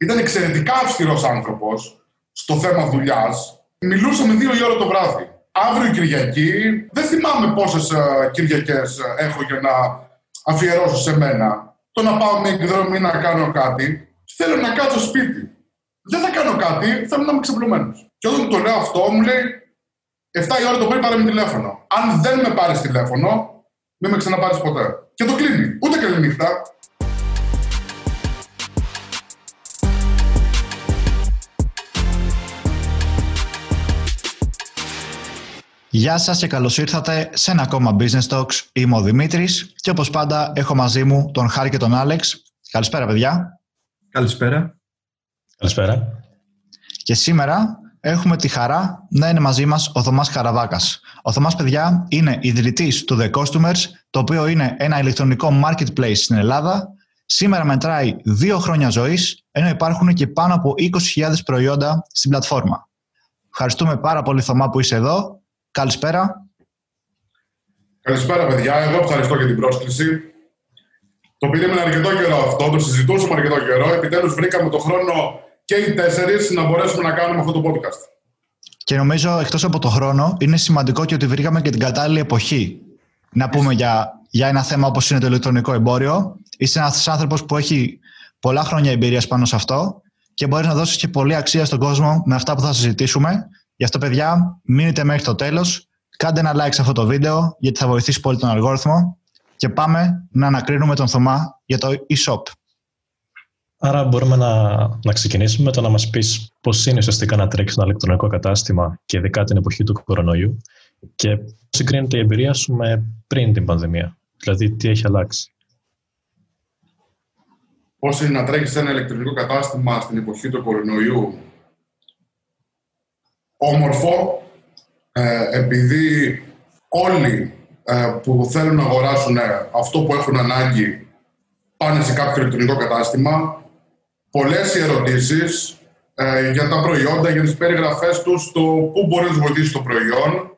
Ήταν εξαιρετικά αυστηρός άνθρωπος στο θέμα δουλειάς. Μιλούσαμε δύο η ώρα το βράδυ. Αύριο Κυριακή, δεν θυμάμαι πόσες Κυριακές έχω για να αφιερώσω σε μένα. Το να πάω με εκδρομή να κάνω κάτι. Θέλω να κάτσω σπίτι. Δεν θα κάνω κάτι, θέλω να είμαι ξεπλωμένο. Και όταν το λέω αυτό, μου λέει 7 η ώρα το πρωί πάρε με τηλέφωνο. Αν δεν με πάρεις τηλέφωνο, μην με ξαναπάρεις ποτέ. Και το κλείνει. Ούτε καλή νύχτα. Γεια σας και καλώς ήρθατε σε ένα ακόμα Business Talks. Είμαι ο Δημήτρης και όπως πάντα έχω μαζί μου τον Χάρη και τον Άλεξ. Καλησπέρα παιδιά. Καλησπέρα. Καλησπέρα. Και σήμερα έχουμε τη χαρά να είναι μαζί μας ο Θωμάς Καραβάκας. Ο Θωμάς, παιδιά, είναι ιδρυτής του The Customers, το οποίο είναι ένα ηλεκτρονικό marketplace στην Ελλάδα. Σήμερα μετράει δύο χρόνια ζωής, ενώ υπάρχουν και πάνω από 20.000 προϊόντα στην πλατφόρμα. Ευχαριστούμε πάρα πολύ, Θωμά, που είσαι εδώ Καλησπέρα. Καλησπέρα, παιδιά. Εγώ ευχαριστώ για την πρόσκληση. Το πήραμε αρκετό καιρό αυτό, το συζητούσαμε αρκετό καιρό. Επιτέλους βρήκαμε το χρόνο και οι τέσσερις να μπορέσουμε να κάνουμε αυτό το podcast. Και νομίζω εκτός από το χρόνο, είναι σημαντικό και ότι βρήκαμε και την κατάλληλη εποχή. Να πούμε για, για ένα θέμα όπως είναι το ηλεκτρονικό εμπόριο. Είσαι ένας άνθρωπος που έχει πολλά χρόνια εμπειρίας πάνω σε αυτό και μπορείς να δώσεις και πολλή αξία στον κόσμο με αυτά που θα συζητήσουμε. Γι' αυτό, παιδιά, μείνετε μέχρι το τέλος. Κάντε ένα like σε αυτό το βίντεο, γιατί θα βοηθήσει πολύ τον αλγόριθμο. Και πάμε να ανακρίνουμε τον Θωμά για το e-shop. Άρα μπορούμε να, να ξεκινήσουμε με το να μας πεις πώς είναι ουσιαστικά να τρέξεις ένα ηλεκτρονικό κατάστημα και ειδικά την εποχή του κορονοϊού και πώς συγκρίνεται η εμπειρία σου με πριν την πανδημία. Δηλαδή, τι έχει αλλάξει. Πώς είναι να τρέχει ένα ηλεκτρονικό κατάστημα στην εποχή του κορονοϊού όμορφο, ε, επειδή όλοι ε, που θέλουν να αγοράσουν αυτό που έχουν ανάγκη πάνε σε κάποιο ηλεκτρονικό κατάστημα. Πολλές οι ερωτήσεις ε, για τα προϊόντα, για τις περιγραφές τους, το πού μπορεί να βοηθήσει το προϊόν,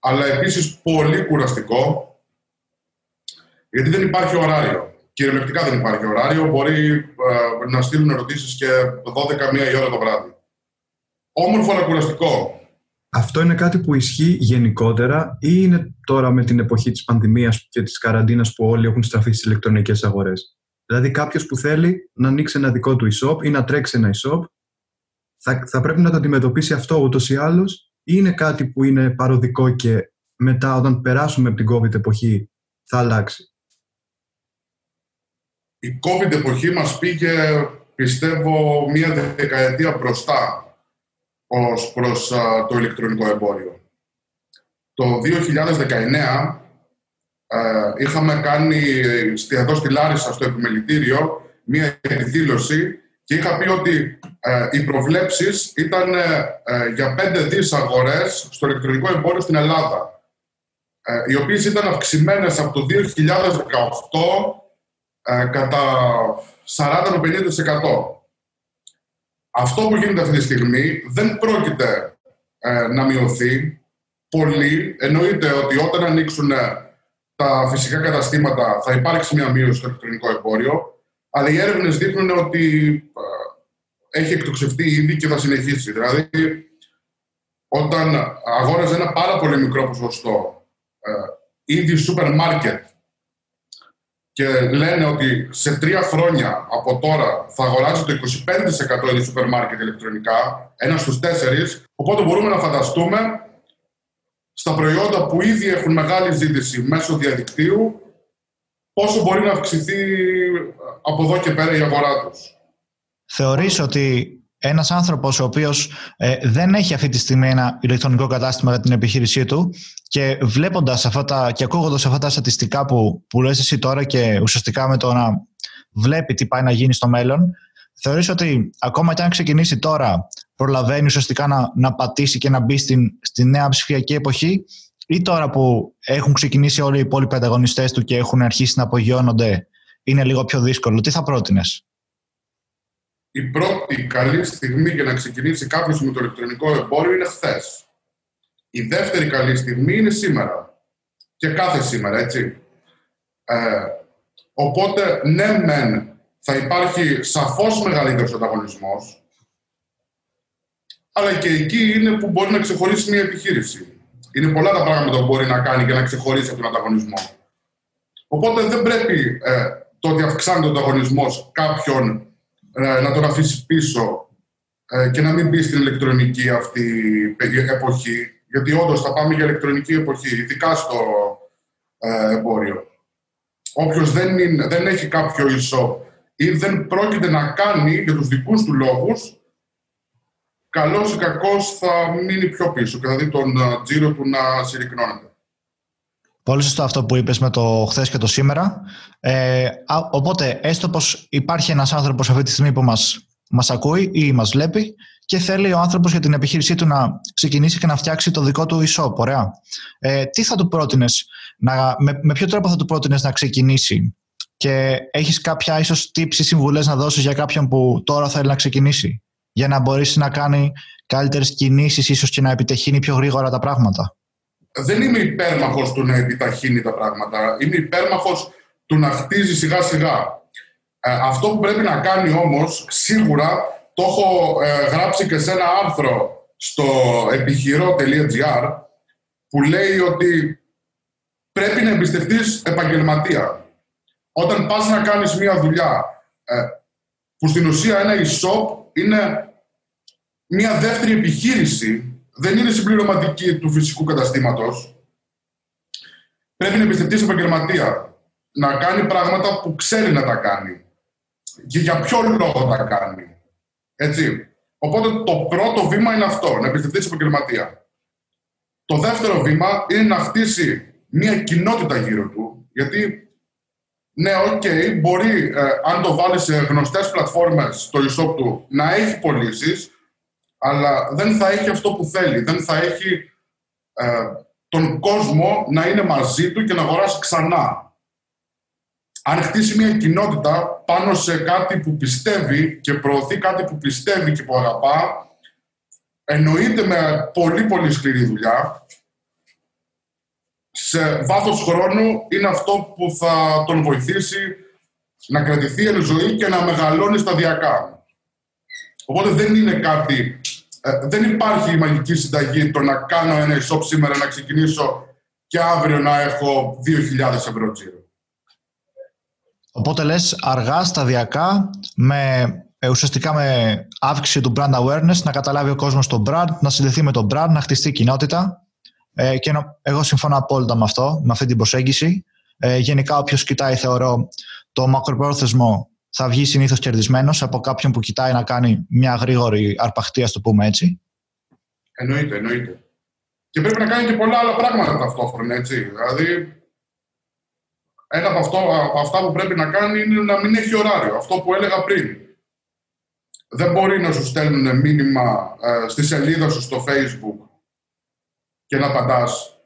αλλά επίσης πολύ κουραστικό, γιατί δεν υπάρχει ωράριο. Κυριολεκτικά δεν υπάρχει ωράριο. Μπορεί να στείλουν ερωτήσεις και 12 η ώρα το βράδυ όμορφο αλλά κουραστικό. Αυτό είναι κάτι που ισχύει γενικότερα ή είναι τώρα με την εποχή της πανδημίας και της καραντίνας που όλοι έχουν στραφεί στις ηλεκτρονικές αγορές; Δηλαδή κάποιος που θέλει να ανοίξει ένα δικό του e-shop ή να τρέξει ένα e-shop θα, θα πρέπει να το αντιμετωπίσει αυτό ούτως ή άλλως ή είναι κάτι που είναι παροδικό και μετά όταν περάσουμε από την COVID εποχή θα αλλάξει; Η COVID εποχή μας πήγε πιστεύω μία δεκαετία μπροστά ως προς το ηλεκτρονικό εμπόριο. Το 2019 ε, είχαμε κάνει εδώ στη Λάρισα, στο επιμελητήριο, μία εκδήλωση και είχα πει ότι ε, οι προβλέψεις ήταν ε, για πέντε δις αγορές στο ηλεκτρονικό εμπόριο στην Ελλάδα, οι οποίες ήταν αυξημένες από το 2018 κατά 40 50%. Αυτό που γίνεται αυτή τη στιγμή δεν πρόκειται ε, να μειωθεί πολύ. Εννοείται ότι όταν ανοίξουν ε, τα φυσικά καταστήματα θα υπάρξει μια μείωση στο ηλεκτρονικό εμπόριο, αλλά οι έρευνες δείχνουν ότι ε, έχει εκτοξευτεί ήδη και θα συνεχίσει. Δηλαδή, όταν αγόραζε ένα πάρα πολύ μικρό ποσοστό ήδη σούπερ μάρκετ και λένε ότι σε τρία χρόνια από τώρα θα αγοράζει το 25% η σούπερ μάρκετ ηλεκτρονικά, ένας στους τέσσερις, οπότε μπορούμε να φανταστούμε στα προϊόντα που ήδη έχουν μεγάλη ζήτηση μέσω διαδικτύου, πόσο μπορεί να αυξηθεί από εδώ και πέρα η αγορά τους. Θεωρείς ότι ένας άνθρωπος ο οποίος ε, δεν έχει αυτή τη στιγμή ένα ηλεκτρονικό κατάστημα για την επιχείρησή του και βλέποντας αυτά τα, και ακούγοντας αυτά τα στατιστικά που, που λες εσύ τώρα και ουσιαστικά με το να βλέπει τι πάει να γίνει στο μέλλον, θεωρείς ότι ακόμα και αν ξεκινήσει τώρα προλαβαίνει ουσιαστικά να, να πατήσει και να μπει στην, στη νέα ψηφιακή εποχή ή τώρα που έχουν ξεκινήσει όλοι οι υπόλοιποι ανταγωνιστές του και έχουν αρχίσει να απογειώνονται είναι λίγο πιο δύσκολο. Τι θα πρότεινες; Η πρώτη καλή στιγμή για να ξεκινήσει κάποιος με το ηλεκτρονικό εμπόριο είναι χθες. Η δεύτερη καλή στιγμή είναι σήμερα. Και κάθε σήμερα, έτσι. Ε, οπότε, ναι, μεν θα υπάρχει σαφώς μεγαλύτερος ανταγωνισμός, αλλά και εκεί είναι που μπορεί να ξεχωρίσει μια επιχείρηση. Είναι πολλά τα πράγματα που μπορεί να κάνει και να ξεχωρίσει από τον ανταγωνισμό. Οπότε δεν πρέπει ε, το ότι αυξάνεται ο ανταγωνισμός κάποιον ε, να τον αφήσεις πίσω ε, και να μην μπεις στην ηλεκτρονική αυτή εποχή. Γιατί όντως θα πάμε για ηλεκτρονική εποχή, ειδικά στο ε, εμπόριο. Όποιος δεν, δεν έχει κάποιο ισό ή δεν πρόκειται να κάνει για τους δικούς του λόγους, καλός ή κακός θα μείνει πιο πίσω και θα δει τον τζίρο του να συρρυκνώνεται. Πολύ σωστό αυτό που είπες με το χθες και το σήμερα. Ε, οπότε, έστω πως υπάρχει ένας άνθρωπος αυτή τη στιγμή που μας, μας ακούει ή μας βλέπει και θέλει ο άνθρωπος για την επιχείρησή του να ξεκινήσει και να φτιάξει το δικό του e-shop, ωραία. Ε, τι θα του πρότεινες, να, με, με ποιο τρόπο θα του πρότεινες να ξεκινήσει και έχεις κάποια ίσως tips ή συμβουλές να δώσεις για κάποιον που τώρα θέλει να ξεκινήσει για να μπορέσει να κάνει καλύτερες κινήσεις ίσως και να επιτεχύνει πιο γρήγορα τα πράγματα; Δεν είμαι υπέρμαχος του να επιταχύνει τα πράγματα. Είμαι υπέρμαχος του να χτίζει σιγά σιγά. Ε, αυτό που πρέπει να κάνει όμως, σίγουρα, το έχω ε, γράψει και σε ένα άρθρο στο επιχειρώ.gr που λέει ότι πρέπει να εμπιστευτείς επαγγελματία. Όταν πας να κάνεις μία δουλειά ε, που στην ουσία ένα e-shop είναι μία δεύτερη επιχείρηση δεν είναι συμπληρωματική του φυσικού καταστήματος. Πρέπει να εμπιστευτεί σε επαγγελματία. Να κάνει πράγματα που ξέρει να τα κάνει. Και για ποιο λόγο τα κάνει. Έτσι. Οπότε το πρώτο βήμα είναι αυτό, να εμπιστευτεί σε επαγγελματία. Το δεύτερο βήμα είναι να χτίσει μια κοινότητα γύρω του. Γιατί, ναι, ok, okay, μπορεί, ε, αν το βάλει σε γνωστές πλατφόρμες το e-shop του, να έχει πωλήσεις, αλλά δεν θα έχει αυτό που θέλει. Δεν θα έχει ε, τον κόσμο να είναι μαζί του και να αγοράσει ξανά. Αν χτίσει μια κοινότητα πάνω σε κάτι που πιστεύει και προωθεί κάτι που πιστεύει και που αγαπά, εννοείται με πολύ πολύ σκληρή δουλειά, σε βάθος χρόνου είναι αυτό που θα τον βοηθήσει να κρατηθεί εν ζωή και να μεγαλώνει σταδιακά. Οπότε δεν είναι κάτι ε, δεν υπάρχει η μαγική συνταγή το να κάνω ένα e-shop σήμερα, να ξεκινήσω και αύριο να έχω 2.000 ευρώ τζίρο. Οπότε λες αργά, σταδιακά, με, ε, ουσιαστικά με αύξηση του brand awareness, να καταλάβει ο κόσμος το brand, να συνδεθεί με το brand, να χτιστεί κοινότητα. Ε, και εγώ συμφωνώ απόλυτα με αυτό, με αυτή την προσέγγιση. Ε, γενικά, όποιος κοιτάει, θεωρώ, το μακροπρόθεσμο θα βγει συνήθως κερδισμένος από κάποιον που κοιτάει να κάνει μια γρήγορη αρπαχτή, ας το πούμε έτσι. Εννοείται, εννοείται. Και πρέπει να κάνει και πολλά άλλα πράγματα ταυτόχρονα, έτσι. Δηλαδή, ένα από, αυτό, από αυτά που πρέπει να κάνει είναι να μην έχει ωράριο. Αυτό που έλεγα πριν. Δεν μπορεί να σου στέλνουν μήνυμα ε, στη σελίδα σου στο Facebook και να απαντάς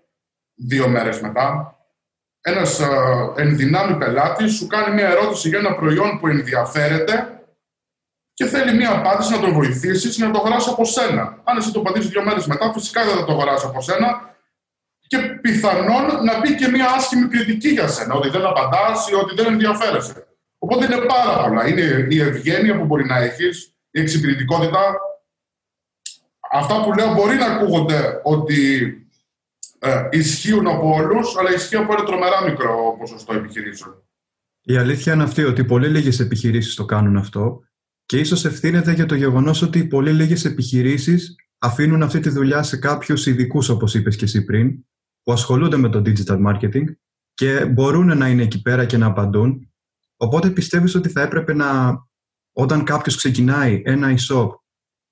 δύο μέρες μετά ένας ενδυνάμει πελάτης σου κάνει μια ερώτηση για ένα προϊόν που ενδιαφέρεται και θέλει μια απάντηση να τον βοηθήσεις να το αγοράσει από σένα. Αν εσύ το απαντήσει δύο μέρες μετά, φυσικά δεν θα το αγοράσει από σένα και πιθανόν να πει και μια άσχημη κριτική για σένα, ότι δεν απαντάς ή ότι δεν ενδιαφέρεσαι. Οπότε είναι πάρα πολλά. Είναι η ευγένεια που μπορεί να έχεις, η εξυπηρετικότητα. Αυτά που λέω μπορεί να ακούγονται ότι ε, ισχύουν από όλους, αλλά ισχύει από ένα τρομερά μικρό ποσοστό επιχειρήσεων. Η αλήθεια είναι αυτή ότι πολύ λίγες επιχειρήσεις το κάνουν αυτό και ίσως ευθύνεται για το γεγονός ότι πολύ λίγες επιχειρήσεις αφήνουν αυτή τη δουλειά σε κάποιους ειδικούς, όπως είπες και εσύ πριν, που ασχολούνται με το digital marketing και μπορούν να είναι εκεί πέρα και να απαντούν. Οπότε πιστεύεις ότι θα έπρεπε να, όταν κάποιος ξεκινάει ένα e-shop,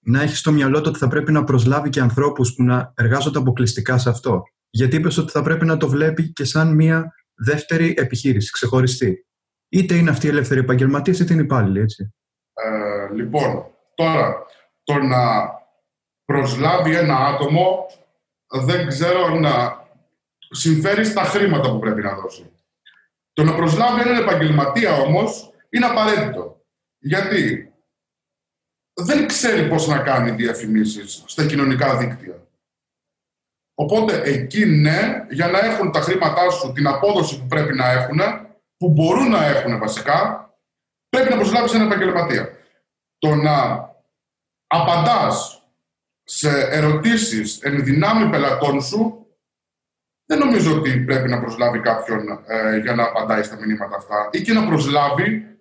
να έχει στο μυαλό του ότι θα πρέπει να προσλάβει και ανθρώπους που να εργάζονται αποκλειστικά σε αυτό; Γιατί είπες ότι θα πρέπει να το βλέπει και σαν μια δεύτερη επιχείρηση, ξεχωριστή. Είτε είναι αυτή η ελεύθερη επαγγελματία, είτε είναι υπάλληλη, έτσι. Ε, λοιπόν, τώρα, το να προσλάβει ένα άτομο δεν ξέρω να συμφέρει στα χρήματα που πρέπει να δώσει. Το να προσλάβει έναν επαγγελματία όμως είναι απαραίτητο. Γιατί δεν ξέρει πώς να κάνει διαφημίσεις στα κοινωνικά δίκτυα. Οπότε εκεί ναι, για να έχουν τα χρήματά σου την απόδοση που πρέπει να έχουν, που μπορούν να έχουν βασικά, πρέπει να προσλάβεις έναν επαγγελματία. Το να απαντάς σε ερωτήσεις εν δυνάμει πελατών σου, δεν νομίζω ότι πρέπει να προσλάβει κάποιον ε, για να απαντάει στα μηνύματα αυτά ή και να προσλάβει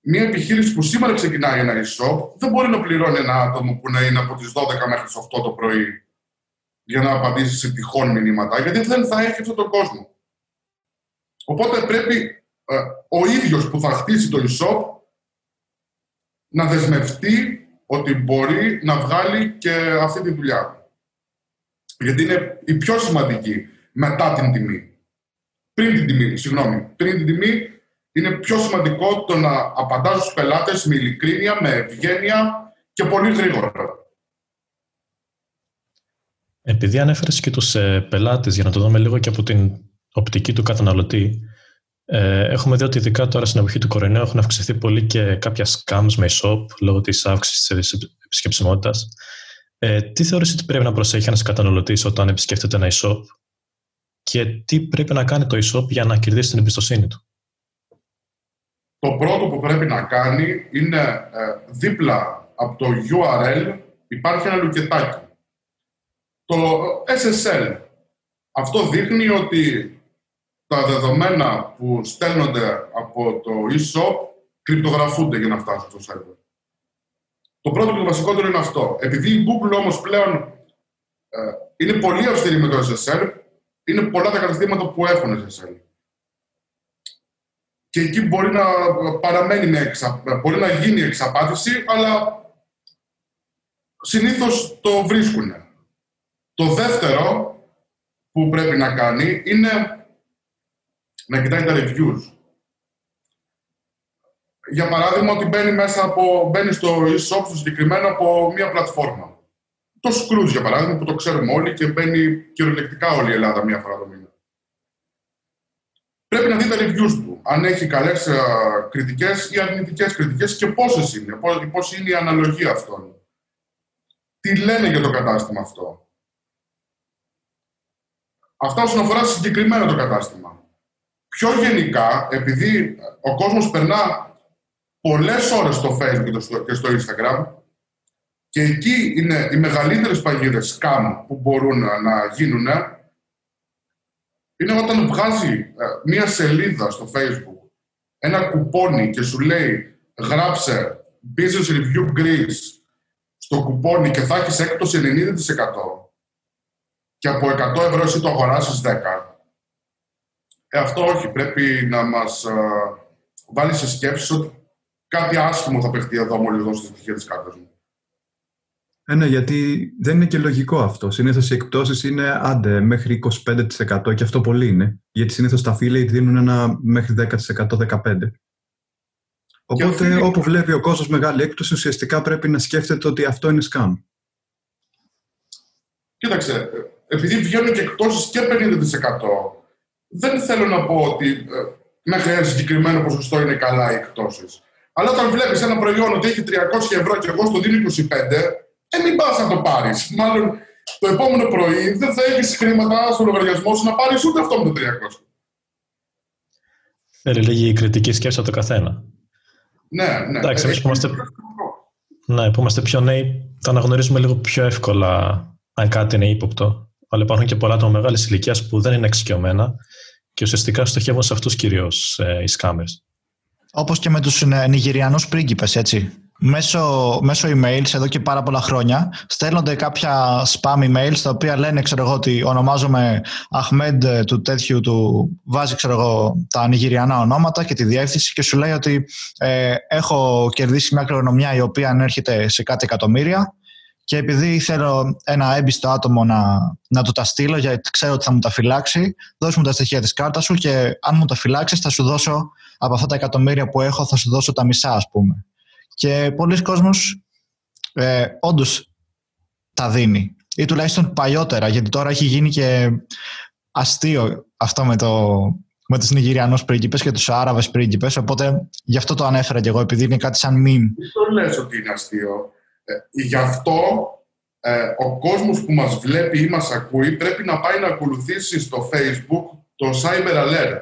μια επιχείρηση που σήμερα ξεκινάει ένα e-shop, δεν μπορεί να πληρώνει ένα άτομο που να είναι από τις 12 μέχρι τις 8 το πρωί για να απαντήσει σε τυχόν μηνύματα, γιατί δεν θα έχει αυτόν τον κόσμο. Οπότε πρέπει ε, ο ίδιος που θα χτίσει το e-shop να δεσμευτεί ότι μπορεί να βγάλει και αυτή τη δουλειά. Γιατί είναι η πιο σημαντική μετά την τιμή. Πριν την τιμή, συγγνώμη. Πριν την τιμή είναι πιο σημαντικό το να απαντάς στους πελάτες με ειλικρίνεια, με ευγένεια και πολύ γρήγορα. Επειδή ανέφερες και τους ε, πελάτες, για να το δούμε λίγο και από την οπτική του καταναλωτή, ε, έχουμε δει ότι ειδικά τώρα στην εποχή του κορονοϊού έχουν αυξηθεί πολύ και κάποια scams με e-shop λόγω της αύξησης της επισκεψιμότητας. Ε, τι θεωρείς ότι πρέπει να προσέχει ένας καταναλωτής όταν επισκέφτεται ένα e-shop και τι πρέπει να κάνει το e-shop για να κερδίσει την εμπιστοσύνη του; Το πρώτο που πρέπει να κάνει είναι ε, δίπλα από το URL υπάρχει ένα λουκετάκι. Το SSL. Αυτό δείχνει ότι τα δεδομένα που στέλνονται από το e-shop κρυπτογραφούνται για να φτάσουν στο σερβερ. Το πρώτο και το βασικότερο είναι αυτό. Επειδή η Google όμως πλέον ε, είναι πολύ αυστηρή με το SSL, είναι πολλά τα καταστήματα που έχουν SSL. Και εκεί μπορεί να παραμένει με εξα... μπορεί να γίνει εξαπάτηση, αλλά συνήθως το βρίσκουν. Το δεύτερο που πρέπει να κάνει είναι να κοιτάει τα reviews. Για παράδειγμα, ότι μπαίνει μέσα από, μπαίνει στο e-shop στο συγκεκριμένο από μία πλατφόρμα. Το Scrooge, για παράδειγμα, που το ξέρουμε όλοι και μπαίνει κυριολεκτικά όλη η Ελλάδα μία φορά το μήνα. Πρέπει να δει τα reviews του. Αν έχει καλές κριτικές ή αρνητικές κριτικές και πόσες είναι, πώ είναι η αναλογία αυτών. Τι λένε για το κατάστημα αυτό. Αυτά όσον αφορά συγκεκριμένα το κατάστημα. Πιο γενικά, επειδή ο κόσμος περνά πολλές ώρες στο Facebook και στο Instagram και εκεί είναι οι μεγαλύτερες παγίδες scam που μπορούν να γίνουν είναι όταν βγάζει ε, μία σελίδα στο Facebook ένα κουπόνι και σου λέει γράψε Business Review Greece στο κουπόνι και θα έχεις έκπτωση 90% και από 100 ευρώ εσύ το αγοράσεις 10 ε, αυτό όχι. Πρέπει να μας ε, βάλει σε σκέψεις ότι κάτι άσχημο θα παιχτεί εδώ μόλις δώσεις τη στοιχεία της κάρτας μου. Ε, ναι, γιατί δεν είναι και λογικό αυτό. Συνήθως οι εκπτώσεις είναι άντε μέχρι 25% και αυτό πολύ είναι. Γιατί συνήθως τα affiliate δίνουν ένα μέχρι 10%, 15%. Οπότε όπου βλέπει ο κόσμος μεγάλη έκπτωση, ουσιαστικά πρέπει να σκέφτεται ότι αυτό είναι scam. Κοίταξε, επειδή βγαίνουν και εκπτώσει και 50%, δεν θέλω να πω ότι ε, μέχρι ένα συγκεκριμένο ποσοστό είναι καλά οι εκτόσεις. Αλλά όταν βλέπεις ένα προϊόν ότι έχει 300 ευρώ και εγώ στο δίνω 25, ε, μην πας να το πάρεις. Μάλλον το επόμενο πρωί δεν θα έχεις χρήματα στο λογαριασμό σου να πάρεις ούτε αυτό με το 300. Θέλει λίγη κριτική σκέψη από το καθένα. Ναι, ναι. Εντάξει, εμεί που είμαστε, ναι, που είμαστε πιο νέοι, το αναγνωρίζουμε λίγο πιο εύκολα αν κάτι είναι ύποπτο. Αλλά υπάρχουν και πολλά άτομα μεγάλης ηλικίας που δεν είναι εξοικειωμένα και ουσιαστικά στοχεύουν σε αυτούς κυρίως ε, οι scammers. Όπως και με τους ε, Νιγηριανούς πρίγκιπες, έτσι. Μέσω, μέσω emails εδώ και πάρα πολλά χρόνια στέλνονται κάποια spam emails τα οποία λένε ξέρω εγώ ότι ονομάζομαι Αχμέντ ε, του τέτοιου του βάζει ξέρω εγώ τα νιγηριανά ονόματα και τη διεύθυνση και σου λέει ότι ε, έχω κερδίσει μια κληρονομιά η οποία ανέρχεται σε κάτι εκατομμύρια και επειδή θέλω ένα έμπιστο άτομο να, να του τα στείλω, γιατί ξέρω ότι θα μου τα φυλάξει, δώσ' μου τα στοιχεία της κάρτας σου και αν μου τα φυλάξεις, θα σου δώσω από αυτά τα εκατομμύρια που έχω, θα σου δώσω τα μισά, ας πούμε. Και πολλοί κόσμος ε, όντως τα δίνει. Ή τουλάχιστον παλιότερα, γιατί τώρα έχει γίνει και αστείο αυτό με, το, με τους Νιγηριανούς πρίγκιπες και τους Άραβες πρίγκιπες, οπότε γι' αυτό το ανέφερα και εγώ, επειδή είναι κάτι σαν meme. Τι το λες ότι είναι αστείο. Ε, γι' αυτό ε, ο κόσμος που μας βλέπει ή μας ακούει πρέπει να πάει να ακολουθήσει στο Facebook το Cyber Alert.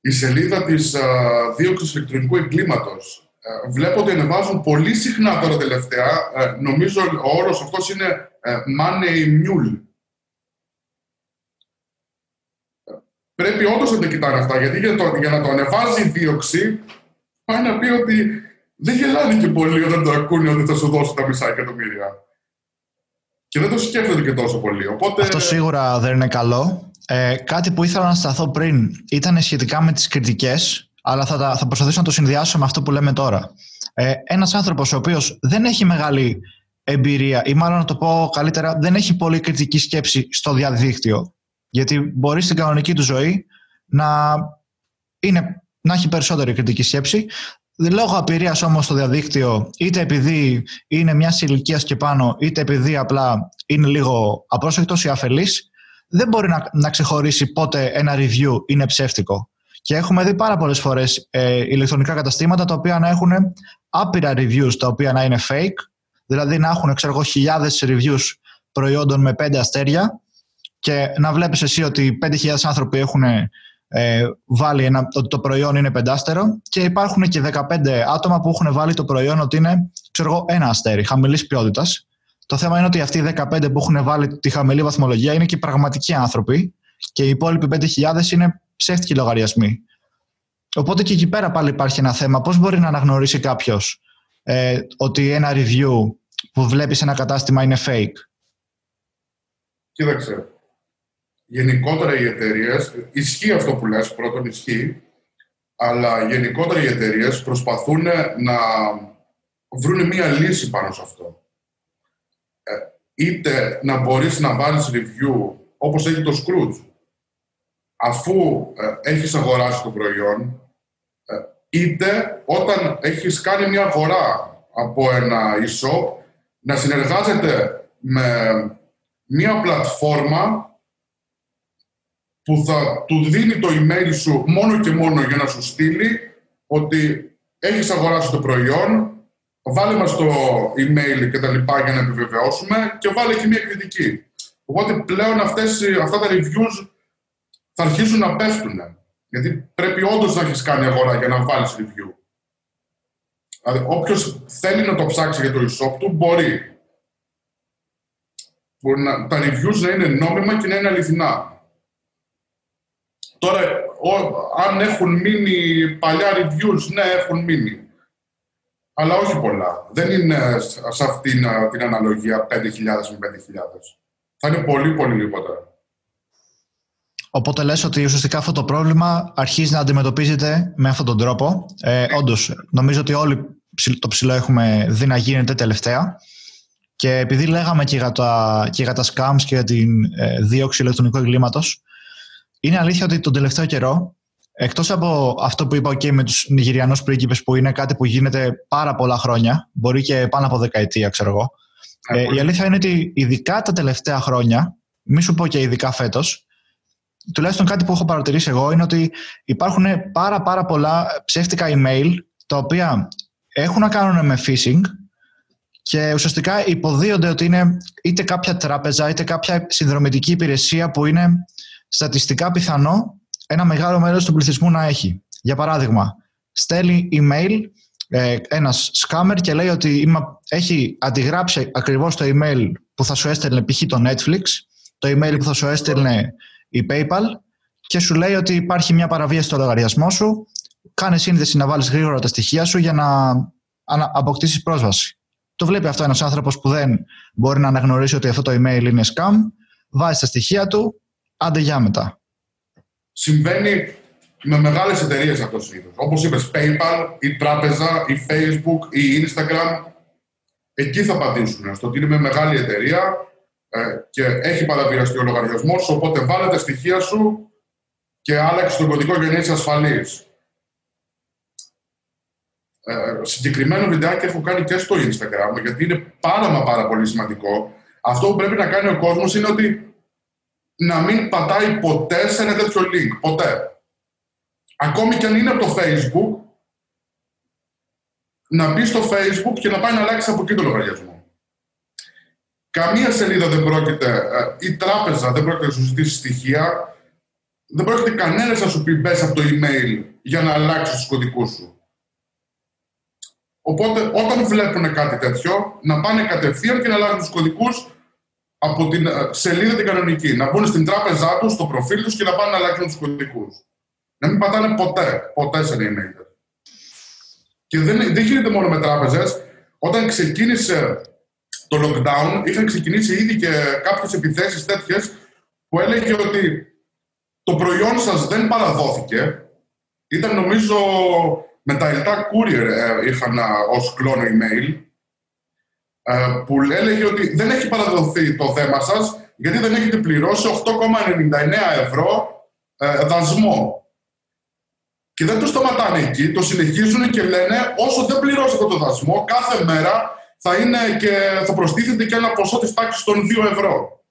η σελίδα της α, δίωξης ηλεκτρονικού εγκλήματος. Ε, βλέπω ότι ανεβάζουν πολύ συχνά τώρα τελευταία. Ε, νομίζω ο όρος αυτός είναι ε, money mule. Πρέπει όντως να τα κοιτάνε αυτά, γιατί για, το, για να το ανεβάζει η δίωξη, πάει να πει ότι δεν γελάνε και πολύ όταν το ακούνε ότι θα σου δώσω τα μισά εκατομμύρια. Και δεν το σκέφτονται και τόσο πολύ. Οπότε... Αυτό σίγουρα δεν είναι καλό. Ε, κάτι που ήθελα να σταθώ πριν ήταν σχετικά με τις κριτικές, αλλά θα, θα προσπαθήσω να το συνδυάσω με αυτό που λέμε τώρα. Ε, ένας άνθρωπος ο οποίος δεν έχει μεγάλη εμπειρία ή μάλλον να το πω καλύτερα δεν έχει πολύ κριτική σκέψη στο διαδίκτυο γιατί μπορεί στην κανονική του ζωή να, είναι, να έχει περισσότερη κριτική σκέψη Λόγω απειρία όμως στο διαδίκτυο, είτε επειδή είναι μιας ηλικίας και πάνω, είτε επειδή απλά είναι λίγο απρόσεκτος ή αφελής, δεν μπορεί να, να ξεχωρίσει πότε ένα review είναι ψεύτικο. Και έχουμε δει πάρα πολλές φορές ε, ηλεκτρονικά καταστήματα τα οποία να έχουν άπειρα reviews τα οποία να είναι fake, δηλαδή να έχουν ξέρω χιλιάδες reviews προϊόντων με πέντε αστέρια και να βλέπεις εσύ ότι 5.000 άνθρωποι έχουν ε, βάλει ένα, ότι το προϊόν είναι πεντάστερο και υπάρχουν και 15 άτομα που έχουν βάλει το προϊόν ότι είναι ξέρω εγώ, ένα αστέρι χαμηλής ποιότητας. Το θέμα είναι ότι αυτοί οι 15 που έχουν βάλει τη χαμηλή βαθμολογία είναι και πραγματικοί άνθρωποι και οι υπόλοιποι 5.000 είναι ψεύτικοι λογαριασμοί. Οπότε και εκεί πέρα πάλι υπάρχει ένα θέμα. Πώς μπορεί να αναγνωρίσει κάποιος ε, ότι ένα review που βλέπεις σε ένα κατάστημα είναι fake; Κοίταξε γενικότερα οι εταιρείες, ισχύει αυτό που λες, πρώτον ισχύει, αλλά γενικότερα οι εταιρείες προσπαθούν να βρουν μία λύση πάνω σε αυτό. Ε, είτε να μπορείς να βάλεις review όπως έχει το Scrooge, αφού ε, έχεις αγοράσει το προϊόν, ε, είτε όταν έχεις κάνει μια αγορά από ένα e-shop, να συνεργάζεται με μια πλατφόρμα που θα του δίνει το email σου μόνο και μόνο για να σου στείλει ότι έχεις αγοράσει το προϊόν, βάλε μας το email και τα λοιπά για να επιβεβαιώσουμε και βάλε και μια κριτική. Οπότε πλέον αυτές, αυτά τα reviews θα αρχίσουν να πέφτουν. Γιατί πρέπει όντως να έχεις κάνει αγορά για να βάλεις review. Δηλαδή, όποιος θέλει να το ψάξει για το e-shop του, μπορεί. Μπορεί να, τα reviews να είναι νόμιμα και να είναι αληθινά. Τώρα, ο, αν έχουν μείνει παλιά reviews, ναι, έχουν μείνει. Αλλά όχι πολλά. Δεν είναι σε αυτήν την αναλογία 5.000 με 5.000. Θα είναι πολύ, πολύ λιγότερα. Οπότε λες ότι ουσιαστικά αυτό το πρόβλημα αρχίζει να αντιμετωπίζεται με αυτόν τον τρόπο. Ε, όντως, νομίζω ότι όλοι το ψηλό έχουμε δει να γίνεται τελευταία. Και επειδή λέγαμε και για τα, και για τα scams και για την ε, δίωξη ηλεκτρονικού εγκλήματος, είναι αλήθεια ότι τον τελευταίο καιρό, εκτός από αυτό που είπα και με τους Νιγηριανούς πρίγκιπες που είναι κάτι που γίνεται πάρα πολλά χρόνια, μπορεί και πάνω από δεκαετία ξέρω εγώ, ε, η αλήθεια είναι ότι ειδικά τα τελευταία χρόνια, μη σου πω και ειδικά φέτος, τουλάχιστον κάτι που έχω παρατηρήσει εγώ είναι ότι υπάρχουν πάρα πάρα πολλά ψεύτικα email τα οποία έχουν να κάνουν με phishing και ουσιαστικά υποδίονται ότι είναι είτε κάποια τράπεζα είτε κάποια συνδρομητική υπηρεσία που είναι στατιστικά πιθανό ένα μεγάλο μέρος του πληθυσμού να έχει. Για παράδειγμα, στέλνει email ε, ένας scammer και λέει ότι έχει αντιγράψει ακριβώς το email που θα σου έστελνε π.χ. το Netflix, το email που θα σου έστελνε η PayPal και σου λέει ότι υπάρχει μια παραβίαση στο λογαριασμό σου, κάνε σύνδεση να βάλεις γρήγορα τα στοιχεία σου για να αποκτήσεις πρόσβαση. Το βλέπει αυτό ένας άνθρωπος που δεν μπορεί να αναγνωρίσει ότι αυτό το email είναι scam, βάζει τα στοιχεία του, Άντε για μετά. Συμβαίνει με μεγάλες εταιρείες αυτός συνήθω. Όπως είπες, PayPal, η τράπεζα, η Facebook, η Instagram. Εκεί θα απαντήσουν. Στο ότι είναι με μεγάλη εταιρεία ε, και έχει παραβιαστεί ο λογαριασμός οπότε βάλε τα στοιχεία σου και άλλαξε τον κωδικό για να είσαι ασφαλής. Ε, συγκεκριμένο βιντεάκι έχω κάνει και στο Instagram, γιατί είναι πάρα μα πάρα πολύ σημαντικό. Αυτό που πρέπει να κάνει ο κόσμος είναι ότι να μην πατάει ποτέ σε ένα τέτοιο link. Ποτέ. Ακόμη και αν είναι από το Facebook, να μπει στο Facebook και να πάει να αλλάξει από εκεί το λογαριασμό. Καμία σελίδα δεν πρόκειται, ε, η τράπεζα δεν πρόκειται να σου ζητήσει στοιχεία, δεν πρόκειται κανένας να σου πει μπες από το email για να αλλάξεις τους κωδικούς σου. Οπότε, όταν βλέπουν κάτι τέτοιο, να πάνε κατευθείαν και να αλλάξουν τους κωδικούς από την ε, σελίδα την κανονική. Να μπουν στην τράπεζά τους, στο προφίλ τους και να πάνε να αλλάξουν τους κωδικούς. Να μην πατάνε ποτέ, ποτέ σε ένα email. Και δεν, δεν γίνεται μόνο με τράπεζες. Όταν ξεκίνησε το lockdown, είχαν ξεκινήσει ήδη και κάποιες επιθέσεις τέτοιες που έλεγε ότι το προϊόν σας δεν παραδόθηκε. Ήταν νομίζω με τα ελτά courier ε, είχαν ε, ως κλώνο email ε, που έλεγε ότι δεν έχει παραδοθεί το δέμα σας γιατί δεν έχετε πληρώσει 8,99 ευρώ δασμό. Και δεν το σταματάνε εκεί, το συνεχίζουν και λένε όσο δεν πληρώσετε το δασμό, κάθε μέρα θα, είναι και, θα προστίθεται και ένα ποσό της τάξης των 2 ευρώ.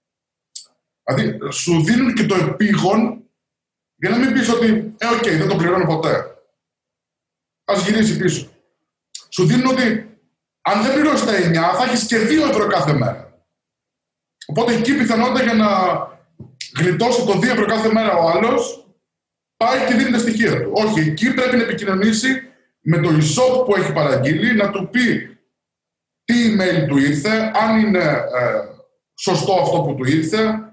Δηλαδή, σου δίνουν και το επείγον για να μην πεις ότι, ε, οκ, δεν το πληρώνω ποτέ. Ας γυρίσει πίσω. Σου δίνουν ότι αν δεν πληρώσεις τα 9, θα έχεις και 2 ευρώ κάθε μέρα. Οπότε εκεί η πιθανότητα για να γλιτώσει το 2 ευρώ κάθε μέρα ο άλλος πάει και δίνει τα στοιχεία του. Όχι, εκεί πρέπει να επικοινωνήσει με το e-shop που έχει παραγγείλει, να του πει τι email του ήρθε, αν είναι ε, σωστό αυτό που του ήρθε,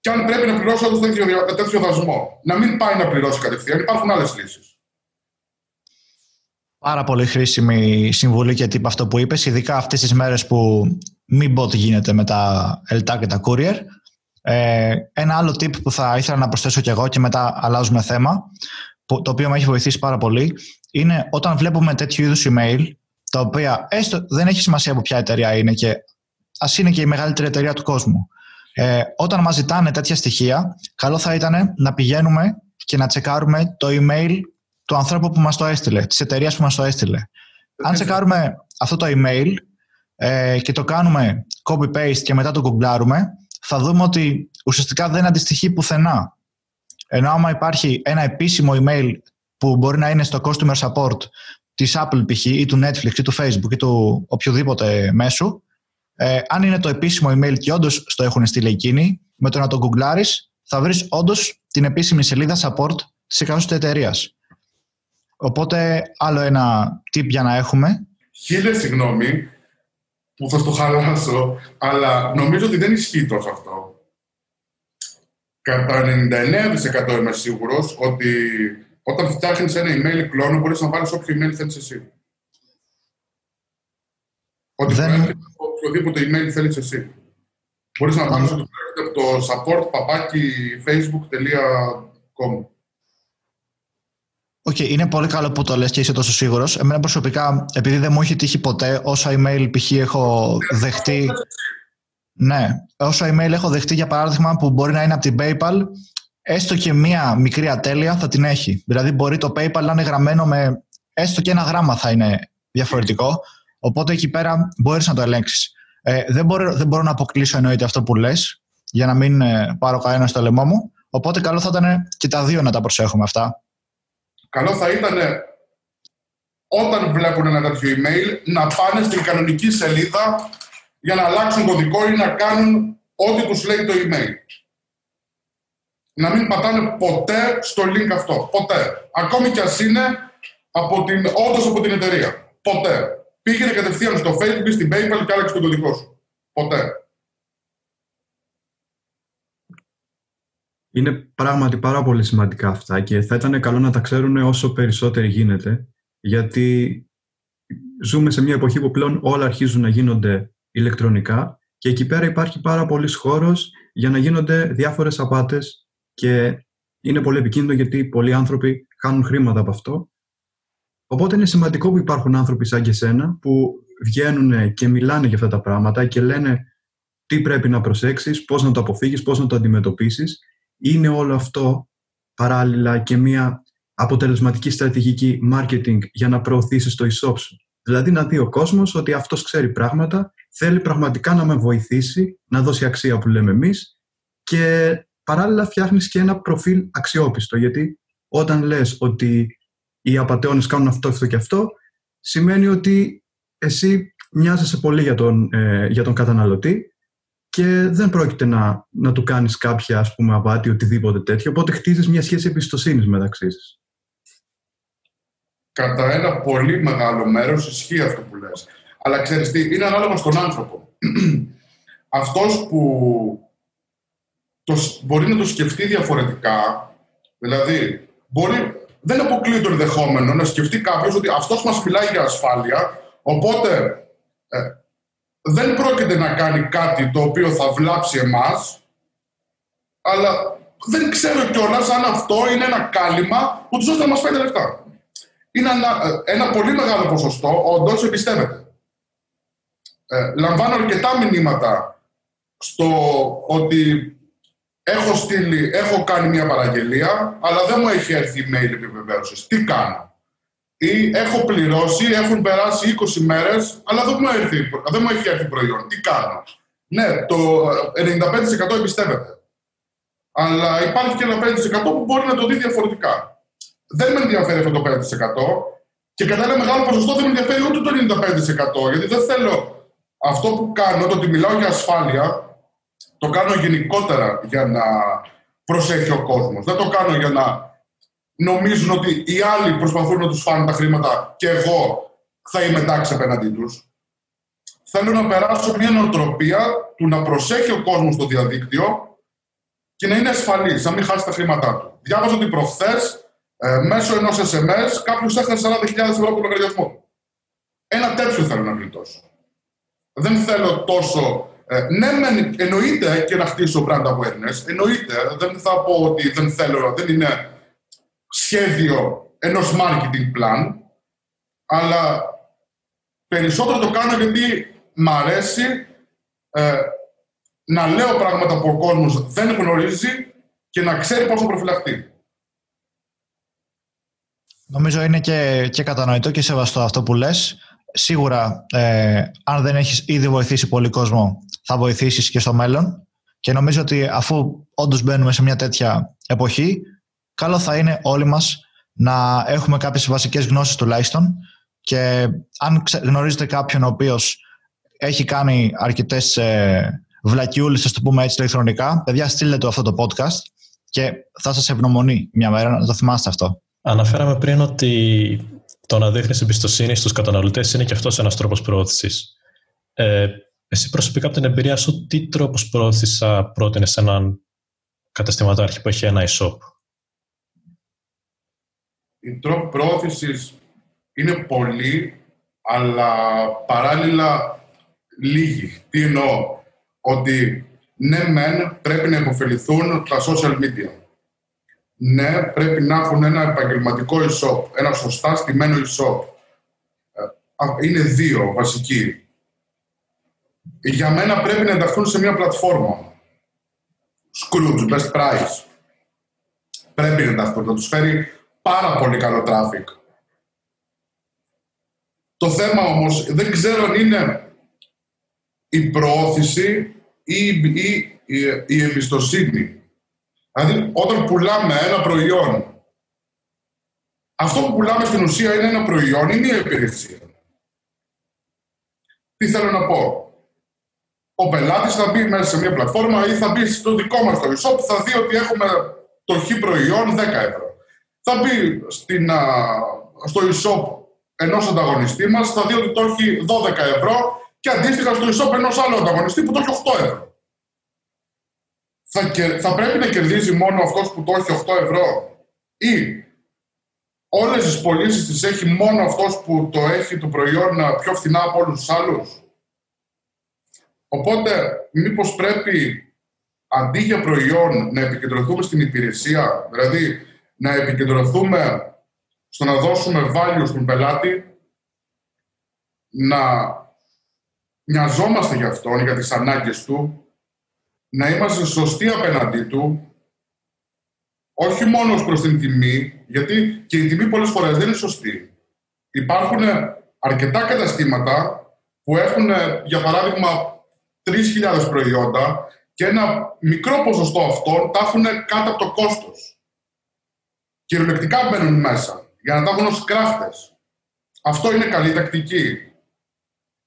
και αν πρέπει να πληρώσει όντω τέτοιο, τέτοιο δασμό. Να μην πάει να πληρώσει κατευθείαν. Υπάρχουν άλλες λύσεις. Πάρα πολύ χρήσιμη συμβουλή και τύπο αυτό που είπες, ειδικά αυτές τις μέρες που μην πω τι γίνεται με τα ΕΛΤΑ και τα courier. Ε, ένα άλλο tip που θα ήθελα να προσθέσω κι εγώ και μετά αλλάζουμε θέμα, το οποίο με έχει βοηθήσει πάρα πολύ, είναι όταν βλέπουμε τέτοιου είδους email, τα οποία έστω δεν έχει σημασία από ποια εταιρεία είναι και ας είναι και η μεγαλύτερη εταιρεία του κόσμου. Ε, όταν μας ζητάνε τέτοια στοιχεία, καλό θα ήταν να πηγαίνουμε και να τσεκάρουμε το email του ανθρώπου που μας το έστειλε, της εταιρείας που μας το έστειλε. Αν τσεκάρουμε αυτό το email ε, και το κάνουμε copy-paste και μετά το γκουγκλάρουμε, θα δούμε ότι ουσιαστικά δεν αντιστοιχεί πουθενά. Ενώ άμα υπάρχει ένα επίσημο email που μπορεί να είναι στο customer support της Apple π.χ. ή του Netflix ή του Facebook ή του οποιοδήποτε μέσου, ε, αν είναι το επίσημο email και όντως το έχουν στείλει εκείνοι, με το να το γκουγκλάρεις, θα βρεις όντως την επίσημη σελίδα support της εκάστοτε εταιρείας. Οπότε, άλλο ένα tip για να έχουμε. Χίλια συγγνώμη που θα στο χαλάσω, αλλά νομίζω ότι δεν ισχύει τόσο αυτό. Κατά 99% είμαι σίγουρος ότι όταν φτιάχνεις ένα email κλόνο, μπορείς να βάλεις όποιο email θέλεις εσύ. Ότι δεν οποιοδήποτε email θέλεις εσύ. Μπορείς να πάρεις ότι από το support παπάκι facebook.com. Ok, okay, είναι πολύ καλό που το λες και είσαι τόσο σίγουρος. Εμένα προσωπικά, επειδή δεν μου έχει τύχει ποτέ, όσα email π.χ. έχω δεχτεί... Ναι, όσα email έχω δεχτεί για παράδειγμα που μπορεί να είναι από την PayPal, έστω και μία μικρή ατέλεια θα την έχει. Δηλαδή μπορεί το PayPal να είναι γραμμένο με έστω και ένα γράμμα θα είναι διαφορετικό. Οπότε εκεί πέρα μπορείς να το ελέγξεις. Ε, δεν, μπορώ, δεν μπορώ να αποκλείσω εννοείται αυτό που λες, για να μην ε, πάρω κανένα στο λαιμό μου. Οπότε καλό θα ήταν και τα δύο να τα προσέχουμε αυτά. Καλό θα ήταν όταν βλέπουν ένα τέτοιο email να πάνε στην κανονική σελίδα για να αλλάξουν κωδικό ή να κάνουν ό,τι τους λέει το email. Να μην πατάνε ποτέ στο link αυτό. Ποτέ. Ακόμη κι ας είναι από την, όντως από την εταιρεία. Ποτέ πήγαινε κατευθείαν στο Facebook, στην PayPal και άλλαξε τον κωδικό σου. Ποτέ. Είναι πράγματι πάρα πολύ σημαντικά αυτά και θα ήταν καλό να τα ξέρουν όσο περισσότερο γίνεται γιατί ζούμε σε μια εποχή που πλέον όλα αρχίζουν να γίνονται ηλεκτρονικά και εκεί πέρα υπάρχει πάρα πολλής χώρος για να γίνονται διάφορες απάτες και είναι πολύ επικίνδυνο γιατί πολλοί άνθρωποι χάνουν χρήματα από αυτό Οπότε είναι σημαντικό που υπάρχουν άνθρωποι σαν και σένα που βγαίνουν και μιλάνε για αυτά τα πράγματα και λένε τι πρέπει να προσέξεις, πώς να το αποφύγεις, πώς να το αντιμετωπίσεις. Είναι όλο αυτό παράλληλα και μια αποτελεσματική στρατηγική marketing για να προωθήσεις το e-shop σου. Δηλαδή να δει ο κόσμος ότι αυτός ξέρει πράγματα, θέλει πραγματικά να με βοηθήσει, να δώσει αξία που λέμε εμείς και παράλληλα φτιάχνεις και ένα προφίλ αξιόπιστο γιατί όταν λες ότι οι απαταιώνες κάνουν αυτό, αυτό και αυτό, σημαίνει ότι εσύ μοιάζεσαι πολύ για τον, ε, για τον καταναλωτή και δεν πρόκειται να, να του κάνεις κάποια ας πούμε αβάτη οτιδήποτε τέτοιο οπότε χτίζεις μια σχέση εμπιστοσύνης μεταξύ σας. Κατά ένα πολύ μεγάλο μέρος ισχύει αυτό που λες. Αλλά ξέρεις τι, είναι ανάλογα στον άνθρωπο. Αυτός που το, μπορεί να το σκεφτεί διαφορετικά, δηλαδή μπορεί, δεν αποκλείει το ενδεχόμενο να σκεφτεί κάποιος ότι αυτός μας μιλάει για ασφάλεια, οπότε ε, δεν πρόκειται να κάνει κάτι το οποίο θα βλάψει εμάς, αλλά δεν ξέρω κιόλας αν αυτό είναι ένα κάλυμα που τους ώστε να μας φέρει λεφτά. Είναι ένα, ε, ένα πολύ μεγάλο ποσοστό, όντως εμπιστεύεται. Ε, λαμβάνω αρκετά μηνύματα στο ότι έχω, στείλει, έχω κάνει μια παραγγελία, αλλά δεν μου έχει έρθει email επιβεβαίωσης. Τι κάνω; Ή έχω πληρώσει, έχουν περάσει 20 μέρες, αλλά δεν μου, έρθει, δεν μου έχει έρθει προϊόν. Τι κάνω; Ναι, το 95% εμπιστεύεται. Αλλά υπάρχει και ένα 5% που μπορεί να το δει διαφορετικά. Δεν με ενδιαφέρει αυτό το 5%. Και κατά ένα μεγάλο ποσοστό δεν με ενδιαφέρει ούτε το 95%. Γιατί δεν θέλω αυτό που κάνω, το ότι μιλάω για ασφάλεια, το κάνω γενικότερα για να προσέχει ο κόσμος. Δεν το κάνω για να νομίζουν ότι οι άλλοι προσπαθούν να τους φάνε τα χρήματα και εγώ θα είμαι εντάξει απέναντί τους. Θέλω να περάσω μια νοοτροπία του να προσέχει ο κόσμος στο διαδίκτυο και να είναι ασφαλής, να μην χάσει τα χρήματά του. Διάβαζα ότι προχθές ε, μέσω ενός SMS κάποιος έχασε 40.000 ευρώ από λογαριασμό Ένα τέτοιο θέλω να γλιτώσω. Δεν θέλω τόσο ε, ναι, εννοείται και να χτίσω brand awareness. Εννοείται. Δεν θα πω ότι δεν θέλω, δεν είναι σχέδιο ενός marketing plan. Αλλά περισσότερο το κάνω γιατί μ' αρέσει ε, να λέω πράγματα που ο κόσμος δεν γνωρίζει και να ξέρει πώς θα προφυλαχτεί. Νομίζω είναι και, και κατανοητό και σεβαστό αυτό που λες. Σίγουρα, ε, αν δεν έχεις ήδη βοηθήσει πολύ κόσμο θα βοηθήσεις και στο μέλλον και νομίζω ότι αφού όντως μπαίνουμε σε μια τέτοια εποχή καλό θα είναι όλοι μας να έχουμε κάποιες βασικές γνώσεις τουλάχιστον και αν γνωρίζετε κάποιον ο οποίος έχει κάνει αρκετές ε, βλακιούλες, ας το πούμε έτσι ηλεκτρονικά, παιδιά στείλτε το αυτό το podcast και θα σας ευγνωμονεί μια μέρα να το θυμάστε αυτό. Αναφέραμε πριν ότι το να δείχνεις εμπιστοσύνη στους καταναλωτές είναι και αυτός ένας τρόπος προώθησης. Ε, εσύ προσωπικά από την εμπειρία σου, τι τρόπο πρόθεση θα πρότεινες σε έναν καταστηματάρχη που έχει ένα e-shop; Οι τρόποι πρόθεση είναι πολλοί, αλλά παράλληλα λίγοι. Τι εννοώ, ότι ναι μεν πρέπει να υποφεληθούν τα social media. Ναι, πρέπει να έχουν ένα επαγγελματικό e-shop, ένα σωστά στημένο e-shop. Ε, είναι δύο βασικοί για μένα πρέπει να ενταχθούν σε μια πλατφόρμα. Scrooge, best price. Πρέπει να ενταχθούν, να τους φέρει πάρα πολύ καλό traffic. Το θέμα όμως δεν ξέρω αν είναι η προώθηση ή, η, η εμπιστοσύνη. Δηλαδή, όταν πουλάμε ένα προϊόν, αυτό που πουλάμε στην ουσία είναι ένα προϊόν ή μια υπηρεσία. Τι θέλω να πω; Ο πελάτης θα μπει μέσα σε μια πλατφόρμα ή θα μπει στο δικό μας το e-shop, θα δει ότι έχουμε το χ προϊόν 10 ευρώ. Θα μπει στην, στο e-shop ενός ανταγωνιστή μας, θα δει ότι το έχει 12 ευρώ και αντίστοιχα στο e-shop ενός άλλου ανταγωνιστή που το έχει 8 ευρώ. Θα, θα πρέπει να κερδίζει μόνο αυτός που το έχει 8 ευρώ ή όλες τις πωλήσεις τις έχει μόνο αυτός που το έχει το προϊόν πιο φθηνά από όλους τους άλλους. Οπότε, μήπως πρέπει αντί για προϊόν να επικεντρωθούμε στην υπηρεσία, δηλαδή να επικεντρωθούμε στο να δώσουμε value στον πελάτη, να νοιαζόμαστε για αυτόν, για τις ανάγκες του, να είμαστε σωστοί απέναντί του, όχι μόνος προς την τιμή, γιατί και η τιμή πολλές φορές δεν είναι σωστή. Υπάρχουν αρκετά καταστήματα που έχουν, για παράδειγμα, 3.000 προϊόντα και ένα μικρό ποσοστό αυτών τα έχουν κάτω από το κόστος. Κυριολεκτικά μπαίνουν μέσα για να τα έχουν ως κράφτες. Αυτό είναι καλή τακτική.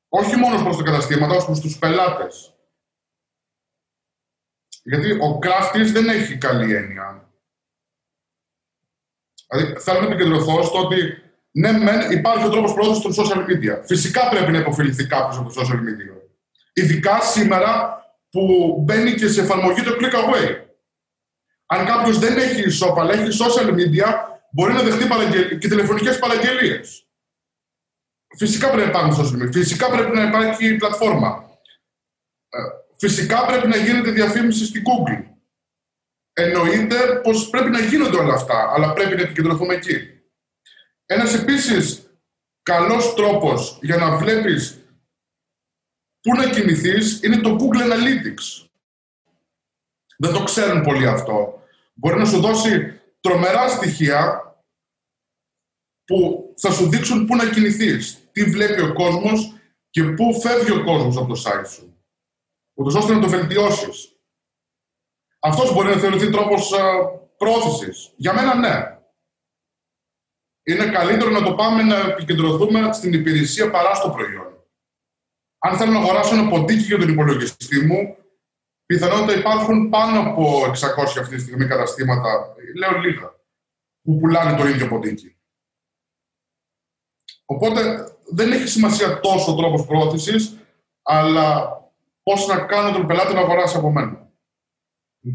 Όχι μόνος προς τα καταστήματα, ως προς τους πελάτες. Γιατί ο κράχτης δεν έχει καλή έννοια. Δηλαδή, θέλω να επικεντρωθώ στο ότι ναι, μεν, υπάρχει ο τρόπος πρόοδος των social media. Φυσικά πρέπει να υποφεληθεί κάποιος από το social media. Ειδικά σήμερα που μπαίνει και σε εφαρμογή το click away. Αν κάποιος δεν έχει e-shop, αλλά έχει social media, μπορεί να δεχτεί και τηλεφωνικές παραγγελίες. Φυσικά πρέπει να υπάρχουν social media. Φυσικά πρέπει να υπάρχει πλατφόρμα. Ε, φυσικά πρέπει να γίνεται διαφήμιση στην Google. Εννοείται πως πρέπει να γίνονται όλα αυτά, αλλά πρέπει να επικεντρωθούμε εκεί. Ένας επίσης καλός τρόπος για να βλέπεις πού να κινηθείς είναι το Google Analytics. Δεν το ξέρουν πολύ αυτό. Μπορεί να σου δώσει τρομερά στοιχεία που θα σου δείξουν πού να κινηθείς, τι βλέπει ο κόσμος και πού φεύγει ο κόσμος από το site σου. Ούτως ώστε να το βελτιώσεις. Αυτός μπορεί να θεωρηθεί τρόπος uh, πρόθεσης. Για μένα ναι. Είναι καλύτερο να το πάμε να επικεντρωθούμε στην υπηρεσία παρά στο προϊόν. Αν θέλω να αγοράσω ένα ποντίκι για τον υπολογιστή μου, πιθανότητα υπάρχουν πάνω από 600 αυτή τη στιγμή καταστήματα, λέω λίγα, που πουλάνε το ίδιο ποντίκι. Οπότε δεν έχει σημασία τόσο ο τρόπος πρόθεση, αλλά πώς να κάνω τον πελάτη να αγοράσει από μένα.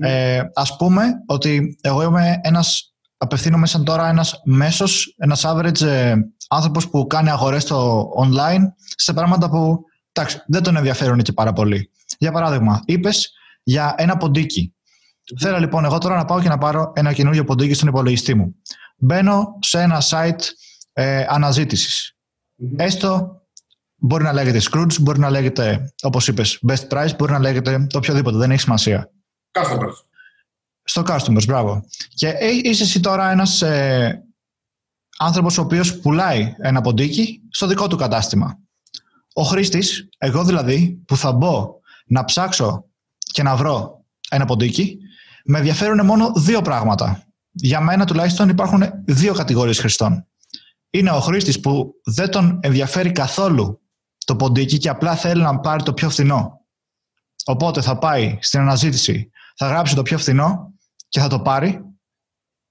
Ε, ας πούμε ότι εγώ είμαι ένας, απευθύνομαι σαν τώρα ένας μέσος, ένας average ε, άνθρωπος που κάνει αγορές στο online σε πράγματα που εντάξει, δεν τον ενδιαφέρουν και πάρα πολύ. Για παράδειγμα, είπες για ένα ποντίκι. Θέλω λοιπόν εγώ τώρα να πάω και να πάρω ένα καινούργιο ποντίκι στον υπολογιστή μου. Μπαίνω σε ένα site ε, αναζήτησης. Έστω μπορεί να λέγεται Scrooge, μπορεί να λέγεται, όπως είπες, Best Price, μπορεί να λέγεται το οποιοδήποτε, δεν έχει σημασία. Customers. Στο Customers, μπράβο. Και είσαι εσύ τώρα ένας ε, άνθρωπος ο οποίος πουλάει ένα ποντίκι στο δικό του κατάστημα. Ο χρήστης, εγώ δηλαδή, που θα μπω να ψάξω και να βρω ένα ποντίκι, με ενδιαφέρουν μόνο δύο πράγματα. Για μένα τουλάχιστον υπάρχουν δύο κατηγορίες χρηστών. Είναι ο χρήστης που δεν τον ενδιαφέρει καθόλου το ποντίκι και απλά θέλει να πάρει το πιο φθηνό. Οπότε θα πάει στην αναζήτηση, θα γράψει το πιο φθηνό και θα το πάρει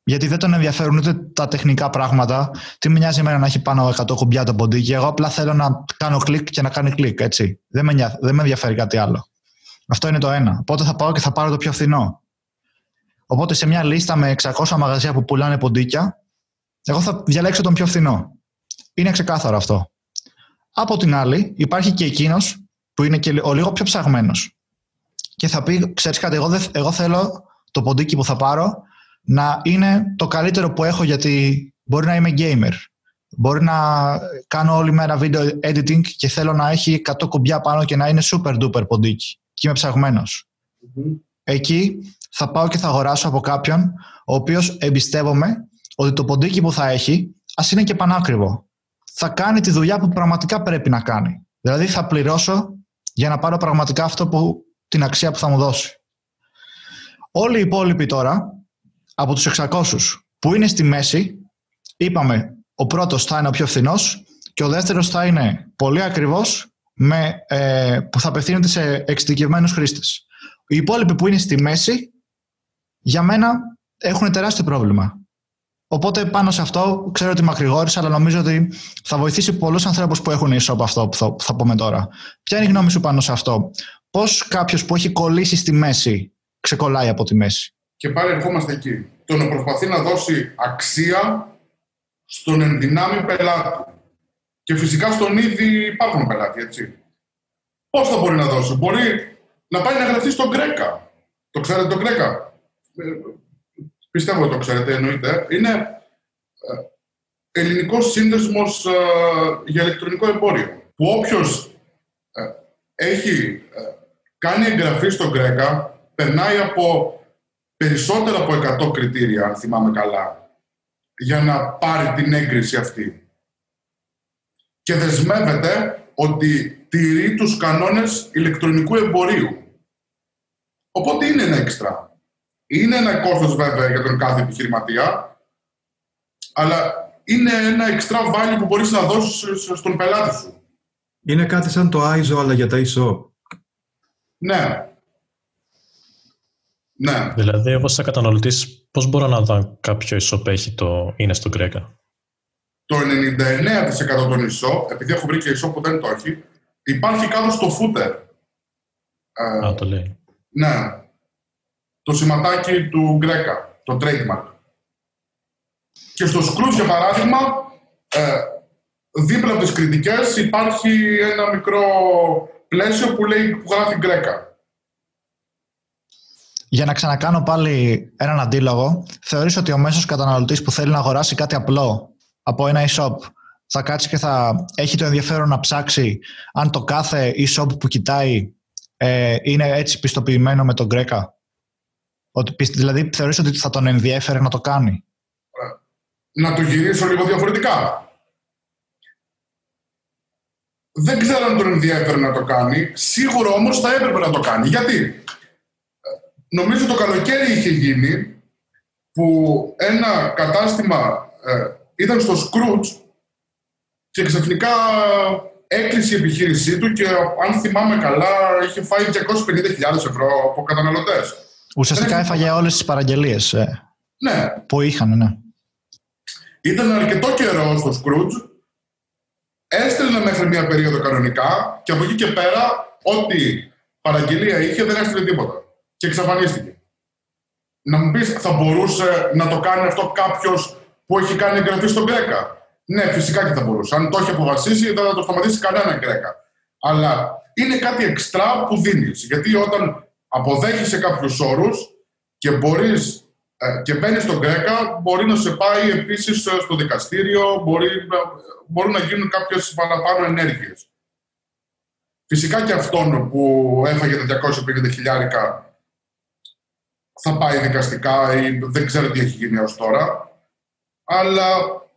γιατί δεν τον ενδιαφέρουν ούτε τα τεχνικά πράγματα. Τι με νοιάζει εμένα να έχει πάνω 100 κουμπιά το ποντίκι. Εγώ απλά θέλω να κάνω κλικ και να κάνει κλικ. Έτσι. Δεν με, δεν με ενδιαφέρει κάτι άλλο. Αυτό είναι το ένα. Οπότε θα πάω και θα πάρω το πιο φθηνό. Οπότε σε μια λίστα με 600 μαγαζιά που πουλάνε ποντίκια, εγώ θα διαλέξω τον πιο φθηνό. Είναι ξεκάθαρο αυτό. Από την άλλη, υπάρχει και εκείνος που είναι και ο λίγο πιο ψαγμένος. Και θα πει, ξέρεις κάτι, εγώ, εγώ θέλω το ποντίκι που θα πάρω να είναι το καλύτερο που έχω γιατί μπορεί να είμαι gamer. Μπορεί να κάνω όλη μέρα video editing και θέλω να έχει 100 κουμπιά πάνω και να είναι super duper ποντίκι. Και είμαι ψαγμένος. Εκεί θα πάω και θα αγοράσω από κάποιον ο οποίος εμπιστεύομαι ότι το ποντίκι που θα έχει, ας είναι και πανάκριβο. Θα κάνει τη δουλειά που πραγματικά πρέπει να κάνει. Δηλαδή θα πληρώσω για να πάρω πραγματικά αυτό που, την αξία που θα μου δώσει. Όλοι οι υπόλοιποι τώρα, από τους 600 που είναι στη μέση, είπαμε ο πρώτος θα είναι ο πιο φθηνός και ο δεύτερος θα είναι πολύ ακριβώς με, ε, που θα απευθύνεται σε εξειδικευμένους χρήστες. Οι υπόλοιποι που είναι στη μέση, για μένα έχουν τεράστιο πρόβλημα. Οπότε πάνω σε αυτό ξέρω ότι μακρηγόρησα, αλλά νομίζω ότι θα βοηθήσει πολλούς ανθρώπους που έχουν ίσο από αυτό που θα, που θα πούμε τώρα. Ποια είναι η γνώμη σου πάνω σε αυτό, Πώς κάποιος που έχει κολλήσει στη μέση ξεκολλάει από τη μέση; Και πάλι ερχόμαστε εκεί. Το να προσπαθεί να δώσει αξία στον ενδυνάμει πελάτη. Και φυσικά στον ήδη υπάρχουν πελάτη, έτσι. Πώς θα μπορεί να δώσει, Μπορεί να πάει να γραφτεί στον Γκρέκα. Το ξέρετε τον Γκρέκα; Ε, πιστεύω ότι το ξέρετε, εννοείται, είναι ε, ελληνικός σύνδεσμος ε, για ηλεκτρονικό εμπόριο. Που όποιος ε, έχει κάνει εγγραφή στον Γκρέκα, περνάει από περισσότερα από 100 κριτήρια, αν θυμάμαι καλά, για να πάρει την έγκριση αυτή. Και δεσμεύεται ότι τηρεί τους κανόνες ηλεκτρονικού εμπορίου. Οπότε είναι ένα έξτρα. Είναι ένα κόστος βέβαια για τον κάθε επιχειρηματία, αλλά είναι ένα extra value που μπορείς να δώσεις στον πελάτη σου. Είναι κάτι σαν το ISO αλλά για τα ISO. Ναι. Ναι. Δηλαδή, εγώ σαν καταναλωτής, πώς μπορώ να δω κάποιο e-shop έχει το είναι στο Γκρέκα. Το 99% των e-shop, επειδή έχω βρει και e-shop που δεν το έχει, υπάρχει κάτω στο footer. Ε, Α, το λέει. Ναι. Το σηματάκι του Γκρέκα, το trademark. Και στο Scrooge, για παράδειγμα, ε, δίπλα από τις κριτικές υπάρχει ένα μικρό πλαίσιο που, λέει, που γράφει Γκρέκα. Για να ξανακάνω πάλι έναν αντίλογο, θεωρείς ότι ο μέσος καταναλωτής που θέλει να αγοράσει κάτι απλό από ένα e-shop θα κάτσει και θα έχει το ενδιαφέρον να ψάξει αν το κάθε e-shop που κοιτάει ε, είναι έτσι πιστοποιημένο με τον Γκρέκα. Ότι, δηλαδή θεωρείς ότι θα τον ενδιέφερε να το κάνει; Να το γυρίσω λίγο διαφορετικά. Δεν ξέρω αν τον ενδιαφέρει να το κάνει. Σίγουρα όμως θα έπρεπε να το κάνει. Γιατί; Νομίζω το καλοκαίρι είχε γίνει που ένα κατάστημα ε, ήταν στο Σκρούτς και ξαφνικά έκλεισε η επιχείρησή του και αν θυμάμαι καλά είχε φάει 250.000 ευρώ από καταναλωτές. Ουσιαστικά έφαγε όλες τις παραγγελίες ε, ναι. που είχαν, ναι. Ήταν αρκετό καιρό στο Σκρούτζ, έστελνε μέχρι μια περίοδο κανονικά και από εκεί και πέρα ό,τι παραγγελία είχε δεν έστειλε τίποτα και εξαφανίστηκε. Να μου πεις, θα μπορούσε να το κάνει αυτό κάποιος που έχει κάνει εγγραφή στον Γκρέκα; Ναι, φυσικά και θα μπορούσε. Αν το έχει αποφασίσει, δεν θα το σταματήσει κανένα Γκρέκα. Αλλά είναι κάτι εξτρά που δίνεις. Γιατί όταν αποδέχεσαι κάποιους όρους και μπορείς ε, και μπαίνεις στον Γκρέκα, μπορεί να σε πάει επίσης ε, στο δικαστήριο, μπορεί, μπορούν να γίνουν κάποιες παραπάνω ενέργειες. Φυσικά και αυτόν που έφαγε τα 250 χιλιάρικα θα πάει δικαστικά ή δεν ξέρω τι έχει γίνει έως τώρα. Αλλά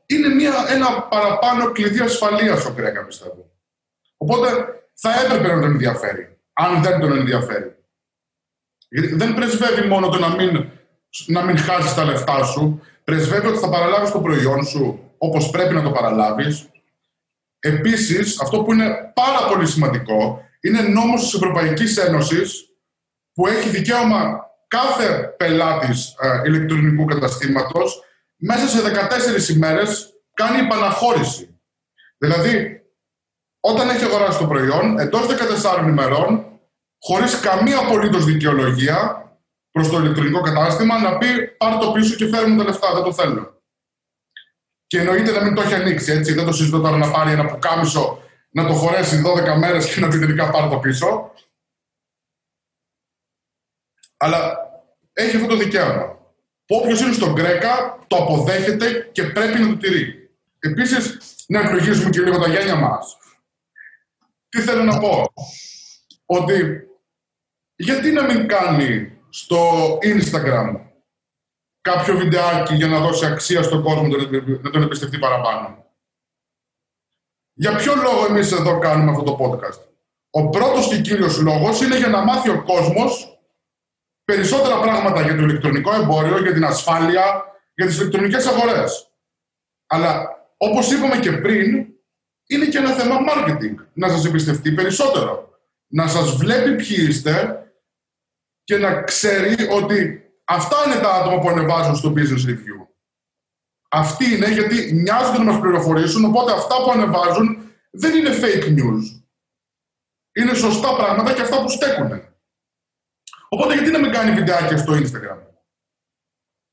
είναι μια, ένα παραπάνω κλειδί ασφαλείας ο Γκρέκα, πιστεύω. Οπότε θα έπρεπε να τον ενδιαφέρει, αν δεν τον ενδιαφέρει. Γιατί δεν πρεσβεύει μόνο το να μην, να μην χάσεις τα λεφτά σου, πρεσβεύει ότι θα παραλάβεις το προϊόν σου όπως πρέπει να το παραλάβεις. Επίσης, αυτό που είναι πάρα πολύ σημαντικό είναι νόμος της Ευρωπαϊκής Ένωσης που έχει δικαίωμα κάθε πελάτης ε, ηλεκτρονικού καταστήματος μέσα σε 14 ημέρες κάνει επαναχώρηση. Δηλαδή, όταν έχει αγοράσει το προϊόν, εντός 14 ημερών, χωρίς καμία απολύτως δικαιολογία προς το ηλεκτρονικό κατάστημα, να πει πάρ το πίσω και φέρνει τα λεφτά, δεν το θέλω. Και εννοείται να μην το έχει ανοίξει, έτσι. Δεν το συζητώ τώρα να πάρει ένα πουκάμισο, να το χωρέσει 12 μέρες και να πει τελικά πάρει το πίσω. Αλλά έχει αυτό το δικαίωμα. Όποιος είναι στον Γκρέκα το αποδέχεται και πρέπει να το τηρεί. Επίσης, να εκλογίσουμε και λίγο τα γένια μας. Τι θέλω να πω; Ότι γιατί να μην κάνει στο Instagram κάποιο βιντεάκι για να δώσει αξία στον κόσμο να τον εμπιστευτεί παραπάνω; Για ποιο λόγο εμείς εδώ κάνουμε αυτό το podcast; Ο πρώτος και κύριος λόγος είναι για να μάθει ο κόσμος περισσότερα πράγματα για το ηλεκτρονικό εμπόριο, για την ασφάλεια, για τις ηλεκτρονικές αγορές. Αλλά όπως είπαμε και πριν, είναι και ένα θέμα marketing. Να σας εμπιστευτεί περισσότερο. Να σας βλέπει ποιοι είστε και να ξέρει ότι αυτά είναι τα άτομα που ανεβάζουν στο business review. Αυτοί είναι που νοιάζονται να μας πληροφορήσουν, οπότε αυτά που ανεβάζουν δεν είναι fake news. Είναι σωστά πράγματα και αυτά που στέκουν. Οπότε γιατί να μην κάνει βιντεάκια στο Instagram;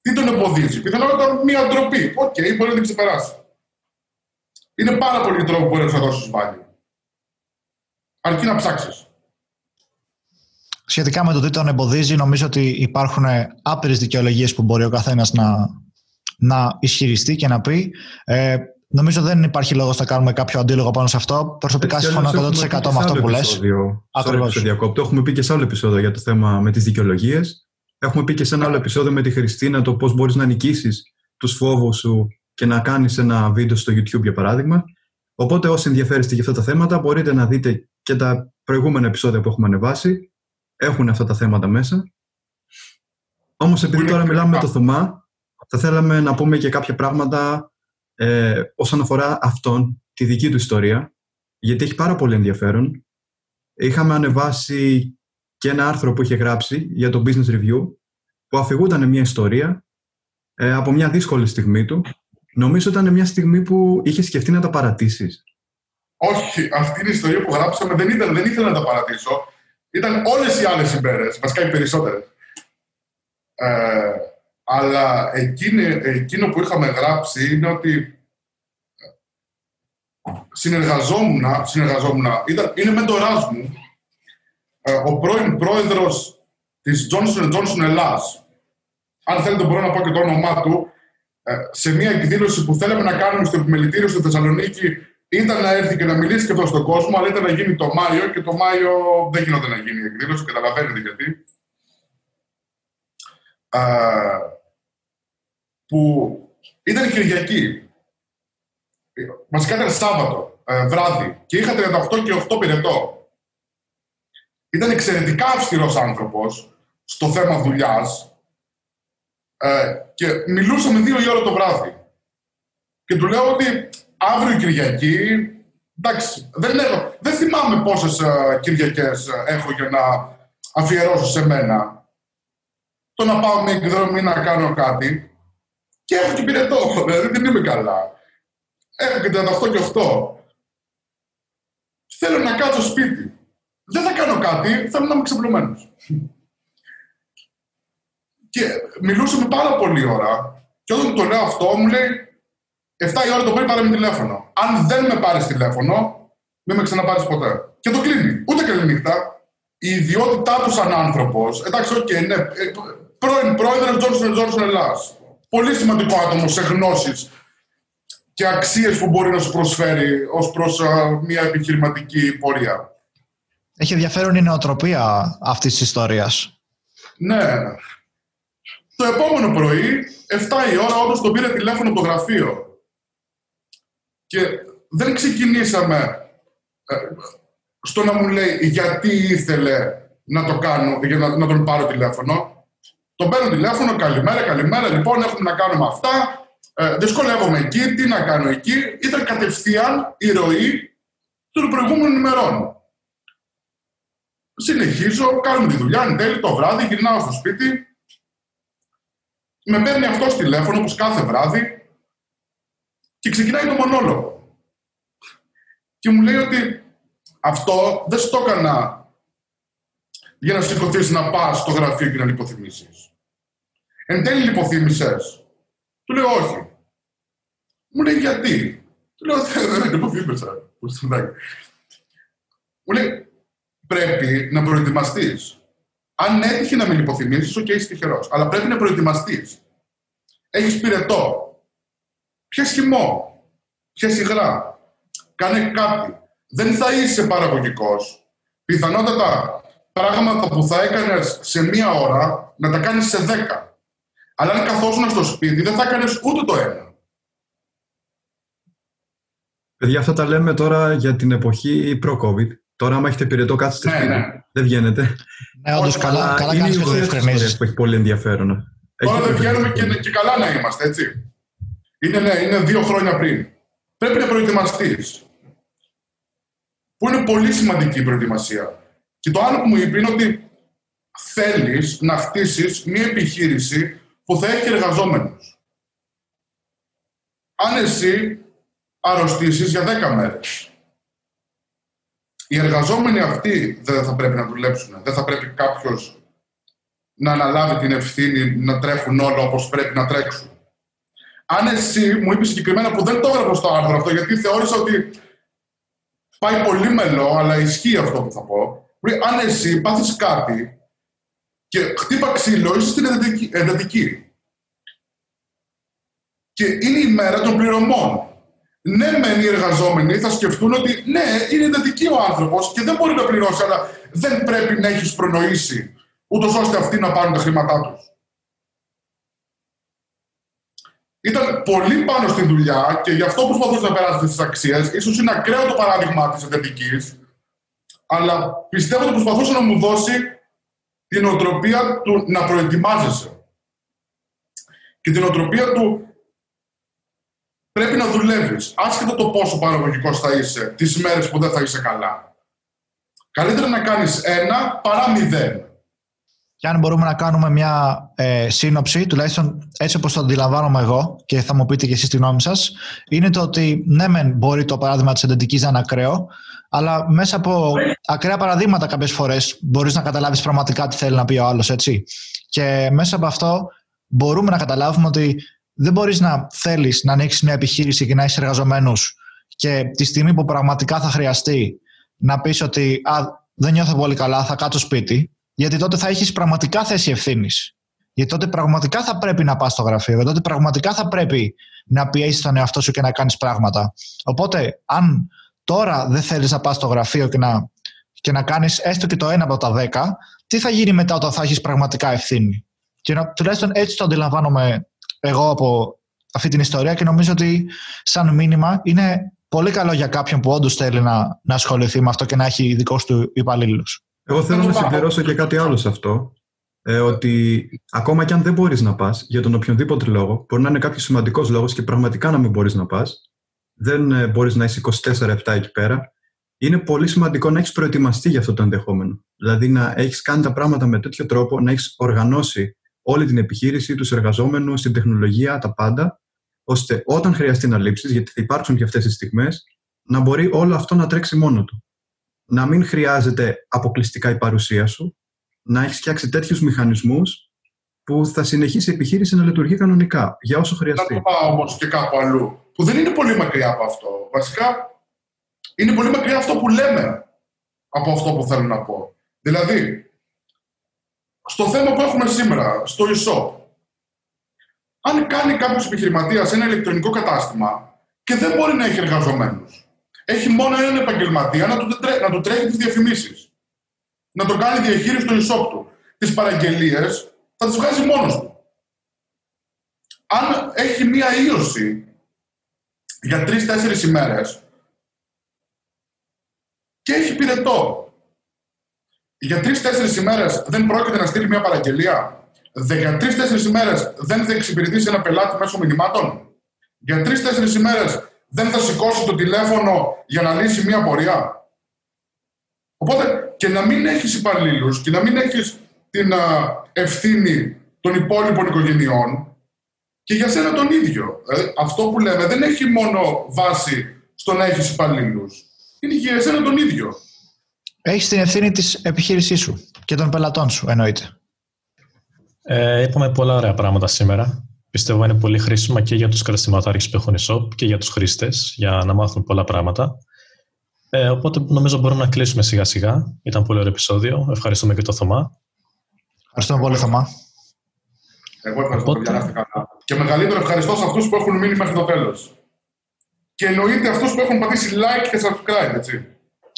Τι τον εμποδίζει; Πιθανότατα μια ντροπή. Okay, okay, μπορεί να την ξεπεράσει. Είναι πάρα πολλοί τρόποι που μπορεί να δώσει value. Αρκεί να ψάξεις. Σχετικά με το τι τον εμποδίζει, νομίζω ότι υπάρχουν άπειρες δικαιολογίες που μπορεί ο καθένας να, να ισχυριστεί και να πει. Ε, Νομίζω δεν υπάρχει λόγος να κάνουμε κάποιο αντίλογο πάνω σε αυτό. Προσωπικά συμφωνώ 100% με αυτό που λες. Ακριβώς. Το έχουμε πει και σε άλλο επεισόδιο για το θέμα με τις δικαιολογίες. Έχουμε πει και σε ένα άλλο επεισόδιο με τη Χριστίνα το πώς μπορείς να νικήσεις τους φόβους σου και να κάνεις ένα βίντεο στο YouTube, για παράδειγμα. Οπότε, όσοι ενδιαφέρεστε για αυτά τα θέματα, μπορείτε να δείτε και τα προηγούμενα επεισόδια που έχουμε ανεβάσει. Έχουν αυτά τα θέματα μέσα. Όμως, επειδή τώρα μιλάμε με το Θωμά, θα θέλαμε να πούμε και κάποια πράγματα ε, όσον αφορά αυτόν, τη δική του ιστορία, γιατί έχει πάρα πολύ ενδιαφέρον. Είχαμε ανεβάσει και ένα άρθρο που είχε γράψει για το Business Review που αφηγούταν μια ιστορία ε, από μια δύσκολη στιγμή του. Νομίζω ήταν μια στιγμή που είχε σκεφτεί να τα παρατήσεις. Όχι, αυτή είναι η ιστορία που γράψαμε δεν, ήταν, δεν ήθελα να τα παρατήσω. Ήταν όλες οι άλλες ημέρες, βασικά οι περισσότερες. Ε, αλλά εκείνη, εκείνο που είχαμε γράψει είναι ότι συνεργαζόμουν, συνεργαζόμουν ήταν, είναι μέντοράς μου, ε, ο πρώην πρόεδρος της Johnson Johnson Ελλάς. Αν θέλετε μπορώ να πω και το όνομά του, ε, σε μια εκδήλωση που θέλαμε να κάνουμε στο επιμελητήριο στη Θεσσαλονίκη ήταν να έρθει και να μιλήσει και αυτό στον κόσμο, αλλά ήταν να γίνει το Μάιο και το Μάιο δεν γινόταν να γίνει η εκδήλωση, καταλαβαίνετε γιατί. Ε, που ήταν Κυριακή. Βασικά ήταν Σάββατο, ε, βράδυ, και είχα 38 και 8 πυρετό. Ήταν εξαιρετικά αυστηρός άνθρωπος στο θέμα δουλειάς ε, και μιλούσαμε δύο η ώρα το βράδυ. Και του λέω ότι αύριο Κυριακή, εντάξει, δεν, έχω, δεν θυμάμαι πόσες ε, Κυριακές ε, έχω για να αφιερώσω σε μένα. Το να πάω μια εκδρομή να κάνω κάτι. Και έχω και πυρετό, δηλαδή δεν είμαι καλά. Έχω και 38 και 8. Θέλω να κάτσω σπίτι. Δεν θα κάνω κάτι, θέλω να είμαι ξαπλωμένος. και μιλούσαμε πάρα πολύ ώρα. Και όταν το λέω αυτό, μου λέει 7 η ώρα το πρωί πάρε με τηλέφωνο. Αν δεν με πάρεις τηλέφωνο, μην με ξαναπάρεις ποτέ. Και το κλείνει. Ούτε καλή νύχτα. Η ιδιότητά του σαν άνθρωπος, εντάξει, okay, okay, ναι, ε, πρώην πρόεδρος Johnson Johnson Ελλάς. Πολύ σημαντικό άτομο σε γνώσεις και αξίες που μπορεί να σου προσφέρει ως προς μια επιχειρηματική πορεία. Έχει ενδιαφέρον η νοοτροπία αυτής της ιστορίας. Ναι. Το επόμενο πρωί, 7 η ώρα, όντως τον πήρε τηλέφωνο το γραφείο. Και δεν ξεκινήσαμε ε, στο να μου λέει γιατί ήθελε να το κάνω, για να, να τον πάρω τηλέφωνο. Τον παίρνω τηλέφωνο, καλημέρα, καλημέρα, λοιπόν, έχουμε να κάνουμε αυτά. Ε, δυσκολεύομαι εκεί, τι να κάνω εκεί. Ήταν κατευθείαν η ροή των προηγούμενων ημερών. Συνεχίζω, κάνουμε τη δουλειά, εν τέλει το βράδυ, γυρνάω στο σπίτι. Με παίρνει αυτός τηλέφωνο, όπως κάθε βράδυ, και ξεκινάει το μονόλογο. Και μου λέει ότι αυτό δεν στο έκανα για να σηκωθείς να πας στο γραφείο και να λιποθυμήσεις. Εν τέλει λιποθύμησες. Του λέω όχι. Μου λέει γιατί; Του λέω δεν λιποθύμησα. Μου λέει πρέπει να προετοιμαστείς. Αν έτυχε να μη λιποθυμήσεις, okay, okay, είσαι τυχερός. Αλλά πρέπει να προετοιμαστείς. Έχεις πυρετό. Πιε χυμό. Πιε υγρά. Κάνε κάτι. Δεν θα είσαι παραγωγικός. Πιθανότατα πράγματα που θα έκανες σε μία ώρα να τα κάνεις σε δέκα. Αλλά αν καθόσουν στο σπίτι, δεν θα έκανες ούτε το ένα. Παιδιά, αυτά τα λέμε τώρα για την εποχή προ-COVID. Τώρα, άμα έχετε πυρετό, κάτσετε ναι, σπίτι. Ναι. Δεν βγαίνετε. Ναι, όντως, καλά, καλά είναι κάνεις η ουσία που έχει πολύ ενδιαφέρον. Τώρα δεν βγαίνουμε και, και καλά να είμαστε, έτσι. Είναι, ναι, είναι δύο χρόνια πριν. Πρέπει να προετοιμαστείς. Που είναι πολύ σημαντική η προετοιμασία. Και το άλλο που μου είπε είναι ότι θέλεις να χτίσεις μια επιχείρηση που θα έχει εργαζόμενους. Αν εσύ αρρωστήσεις για 10 μέρες, οι εργαζόμενοι αυτοί δεν θα πρέπει να δουλέψουν. Δεν θα πρέπει κάποιος να αναλάβει την ευθύνη να τρέχουν όλα όπως πρέπει να τρέξουν αν εσύ μου είπε συγκεκριμένα που δεν το έγραφα στο άρθρο αυτό, γιατί θεώρησα ότι πάει πολύ μελό, αλλά ισχύει αυτό που θα πω. Αν εσύ πάθεις κάτι και χτύπα ξύλο, είσαι στην εντατική. Και είναι η μέρα των πληρωμών. Ναι, μεν οι εργαζόμενοι θα σκεφτούν ότι ναι, είναι εντατική ο άνθρωπος και δεν μπορεί να πληρώσει, αλλά δεν πρέπει να έχεις προνοήσει, ούτως ώστε αυτοί να πάρουν τα χρήματά τους ήταν πολύ πάνω στη δουλειά και γι' αυτό προσπαθούσες να περάσεις τις αξίες. σω είναι ακραίο το παράδειγμα της εντατική, αλλά πιστεύω ότι προσπαθούσε να μου δώσει την οτροπία του να προετοιμάζεσαι. Και την οτροπία του πρέπει να δουλεύεις, άσχετα το πόσο παραγωγικός θα είσαι, τις μέρες που δεν θα είσαι καλά. Καλύτερα να κάνεις ένα παρά μηδέν. Και αν μπορούμε να κάνουμε μια ε, σύνοψη, τουλάχιστον έτσι όπως το αντιλαμβάνομαι εγώ και θα μου πείτε και εσείς τη γνώμη σας, είναι το ότι ναι μεν μπορεί το παράδειγμα της εντατικής να είναι ακραίο, αλλά μέσα από ακραία παραδείγματα κάποιες φορές μπορείς να καταλάβεις πραγματικά τι θέλει να πει ο άλλος, έτσι. Και μέσα από αυτό μπορούμε να καταλάβουμε ότι δεν μπορείς να θέλεις να ανοίξεις μια επιχείρηση και να έχεις εργαζομένους και τη στιγμή που πραγματικά θα χρειαστεί να πεις ότι α, δεν νιώθω πολύ καλά, θα κάτσω σπίτι, γιατί τότε θα έχεις πραγματικά θέση ευθύνης. Γιατί τότε πραγματικά θα πρέπει να πας στο γραφείο, γιατί τότε πραγματικά θα πρέπει να πιέσεις τον εαυτό σου και να κάνεις πράγματα. Οπότε, αν τώρα δεν θέλεις να πας στο γραφείο και να, και να κάνεις έστω και το ένα από τα δέκα, τι θα γίνει μετά όταν θα έχεις πραγματικά ευθύνη; Και να, τουλάχιστον έτσι το αντιλαμβάνομαι εγώ από αυτή την ιστορία και νομίζω ότι σαν μήνυμα είναι πολύ καλό για κάποιον που όντως θέλει να, να ασχοληθεί με αυτό και να έχει δικός του υπαλλήλους. Εγώ θέλω να συμπληρώσω και κάτι άλλο σε αυτό. Ε, ότι ακόμα και αν δεν μπορείς να πας για τον οποιονδήποτε λόγο, μπορεί να είναι κάποιος σημαντικός λόγος και πραγματικά να μην μπορείς να πας, δεν ε, μπορείς να είσαι 24-7 εκεί πέρα, είναι πολύ σημαντικό να έχεις προετοιμαστεί για αυτό το ενδεχόμενο. Δηλαδή να έχεις κάνει τα πράγματα με τέτοιο τρόπο, να έχεις οργανώσει όλη την επιχείρηση, τους εργαζόμενους, την τεχνολογία, τα πάντα, ώστε όταν χρειαστεί να λείψεις, γιατί θα υπάρξουν και αυτές τι στιγμές, να μπορεί όλο αυτό να τρέξει μόνο του. Να μην χρειάζεται αποκλειστικά η παρουσία σου, να έχεις φτιάξει τέτοιους μηχανισμούς που θα συνεχίσει η επιχείρηση να λειτουργεί κανονικά για όσο χρειαστεί. Να το πάω όμως και κάπου αλλού, που δεν είναι πολύ μακριά από αυτό. Βασικά, είναι πολύ μακριά αυτό που λέμε από αυτό που θέλω να πω. Δηλαδή, στο θέμα που έχουμε σήμερα, στο e-shop, αν κάνει κάποιος επιχειρηματίας ένα ηλεκτρονικό κατάστημα και δεν μπορεί να έχει εργαζομένους, έχει μόνο έναν επαγγελματία να του, να του τρέχει τις διαφημίσεις. Να το κάνει διαχείριση του e-shop του. Τις παραγγελίες θα τις βγάζει μόνος του. Αν έχει μία ίωση για τρει-τέσσερι ημέρες και έχει πυρετό, για τρει-τέσσερι ημέρες δεν πρόκειται να στείλει μία παραγγελία. Για τρει-τέσσερι ημέρες δεν θα εξυπηρετήσει ένα πελάτη μέσω μηνυμάτων. Για τρει-τέσσερι ημέρες δεν θα σηκώσει το τηλέφωνο για να λύσει μία πορεία. Οπότε και να μην έχεις υπαλλήλους και να μην έχεις την ευθύνη των υπόλοιπων οικογενειών και για σένα τον ίδιο. Δηλαδή, αυτό που λέμε δεν έχει μόνο βάση στο να έχεις υπαλλήλους. Είναι και για σένα τον ίδιο. Έχεις την ευθύνη της επιχείρησής σου και των πελατών σου, εννοείται. Ε, είπαμε πολλά ωραία πράγματα σήμερα. Πιστεύω είναι πολύ χρήσιμα και για τους καταστηματάρχες που έχουν e-shop και για τους χρήστες για να μάθουν πολλά πράγματα. Ε, οπότε νομίζω μπορούμε να κλείσουμε σιγά σιγά. Ήταν πολύ ωραίο επεισόδιο. Ευχαριστούμε και το Θωμά. Ευχαριστούμε πολύ Θωμά. Εγώ ευχαριστώ οπότε... καλά. Και μεγαλύτερο ευχαριστώ σε αυτούς που έχουν μείνει μέχρι το τέλος. Και εννοείται αυτούς που έχουν πατήσει like και subscribe, έτσι.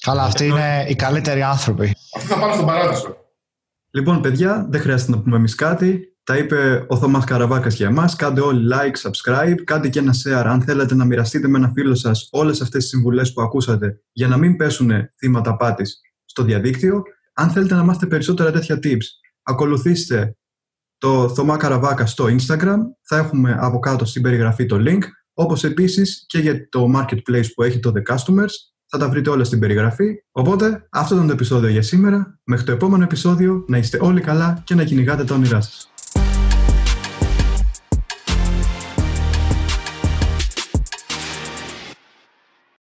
Καλά, αυτοί είναι οι καλύτεροι άνθρωποι. Αυτοί θα πάνε στον παράδεισο. Λοιπόν, παιδιά, δεν χρειάζεται να πούμε εμείς κάτι. Τα είπε ο Θωμάς Καραβάκας για εμάς. Κάντε όλοι like, subscribe, κάντε και ένα share αν θέλετε να μοιραστείτε με ένα φίλο σας όλες αυτές τις συμβουλές που ακούσατε για να μην πέσουν θύματα πάτης στο διαδίκτυο. Αν θέλετε να μάθετε περισσότερα τέτοια tips, ακολουθήστε το Θωμά Καραβάκα στο Instagram. Θα έχουμε από κάτω στην περιγραφή το link. Όπως επίσης και για το marketplace που έχει το The Customers θα τα βρείτε όλα στην περιγραφή. Οπότε, αυτό ήταν το επεισόδιο για σήμερα. Μέχρι το επόμενο επεισόδιο, να είστε όλοι καλά και να κυνηγάτε τα όνειρά σας.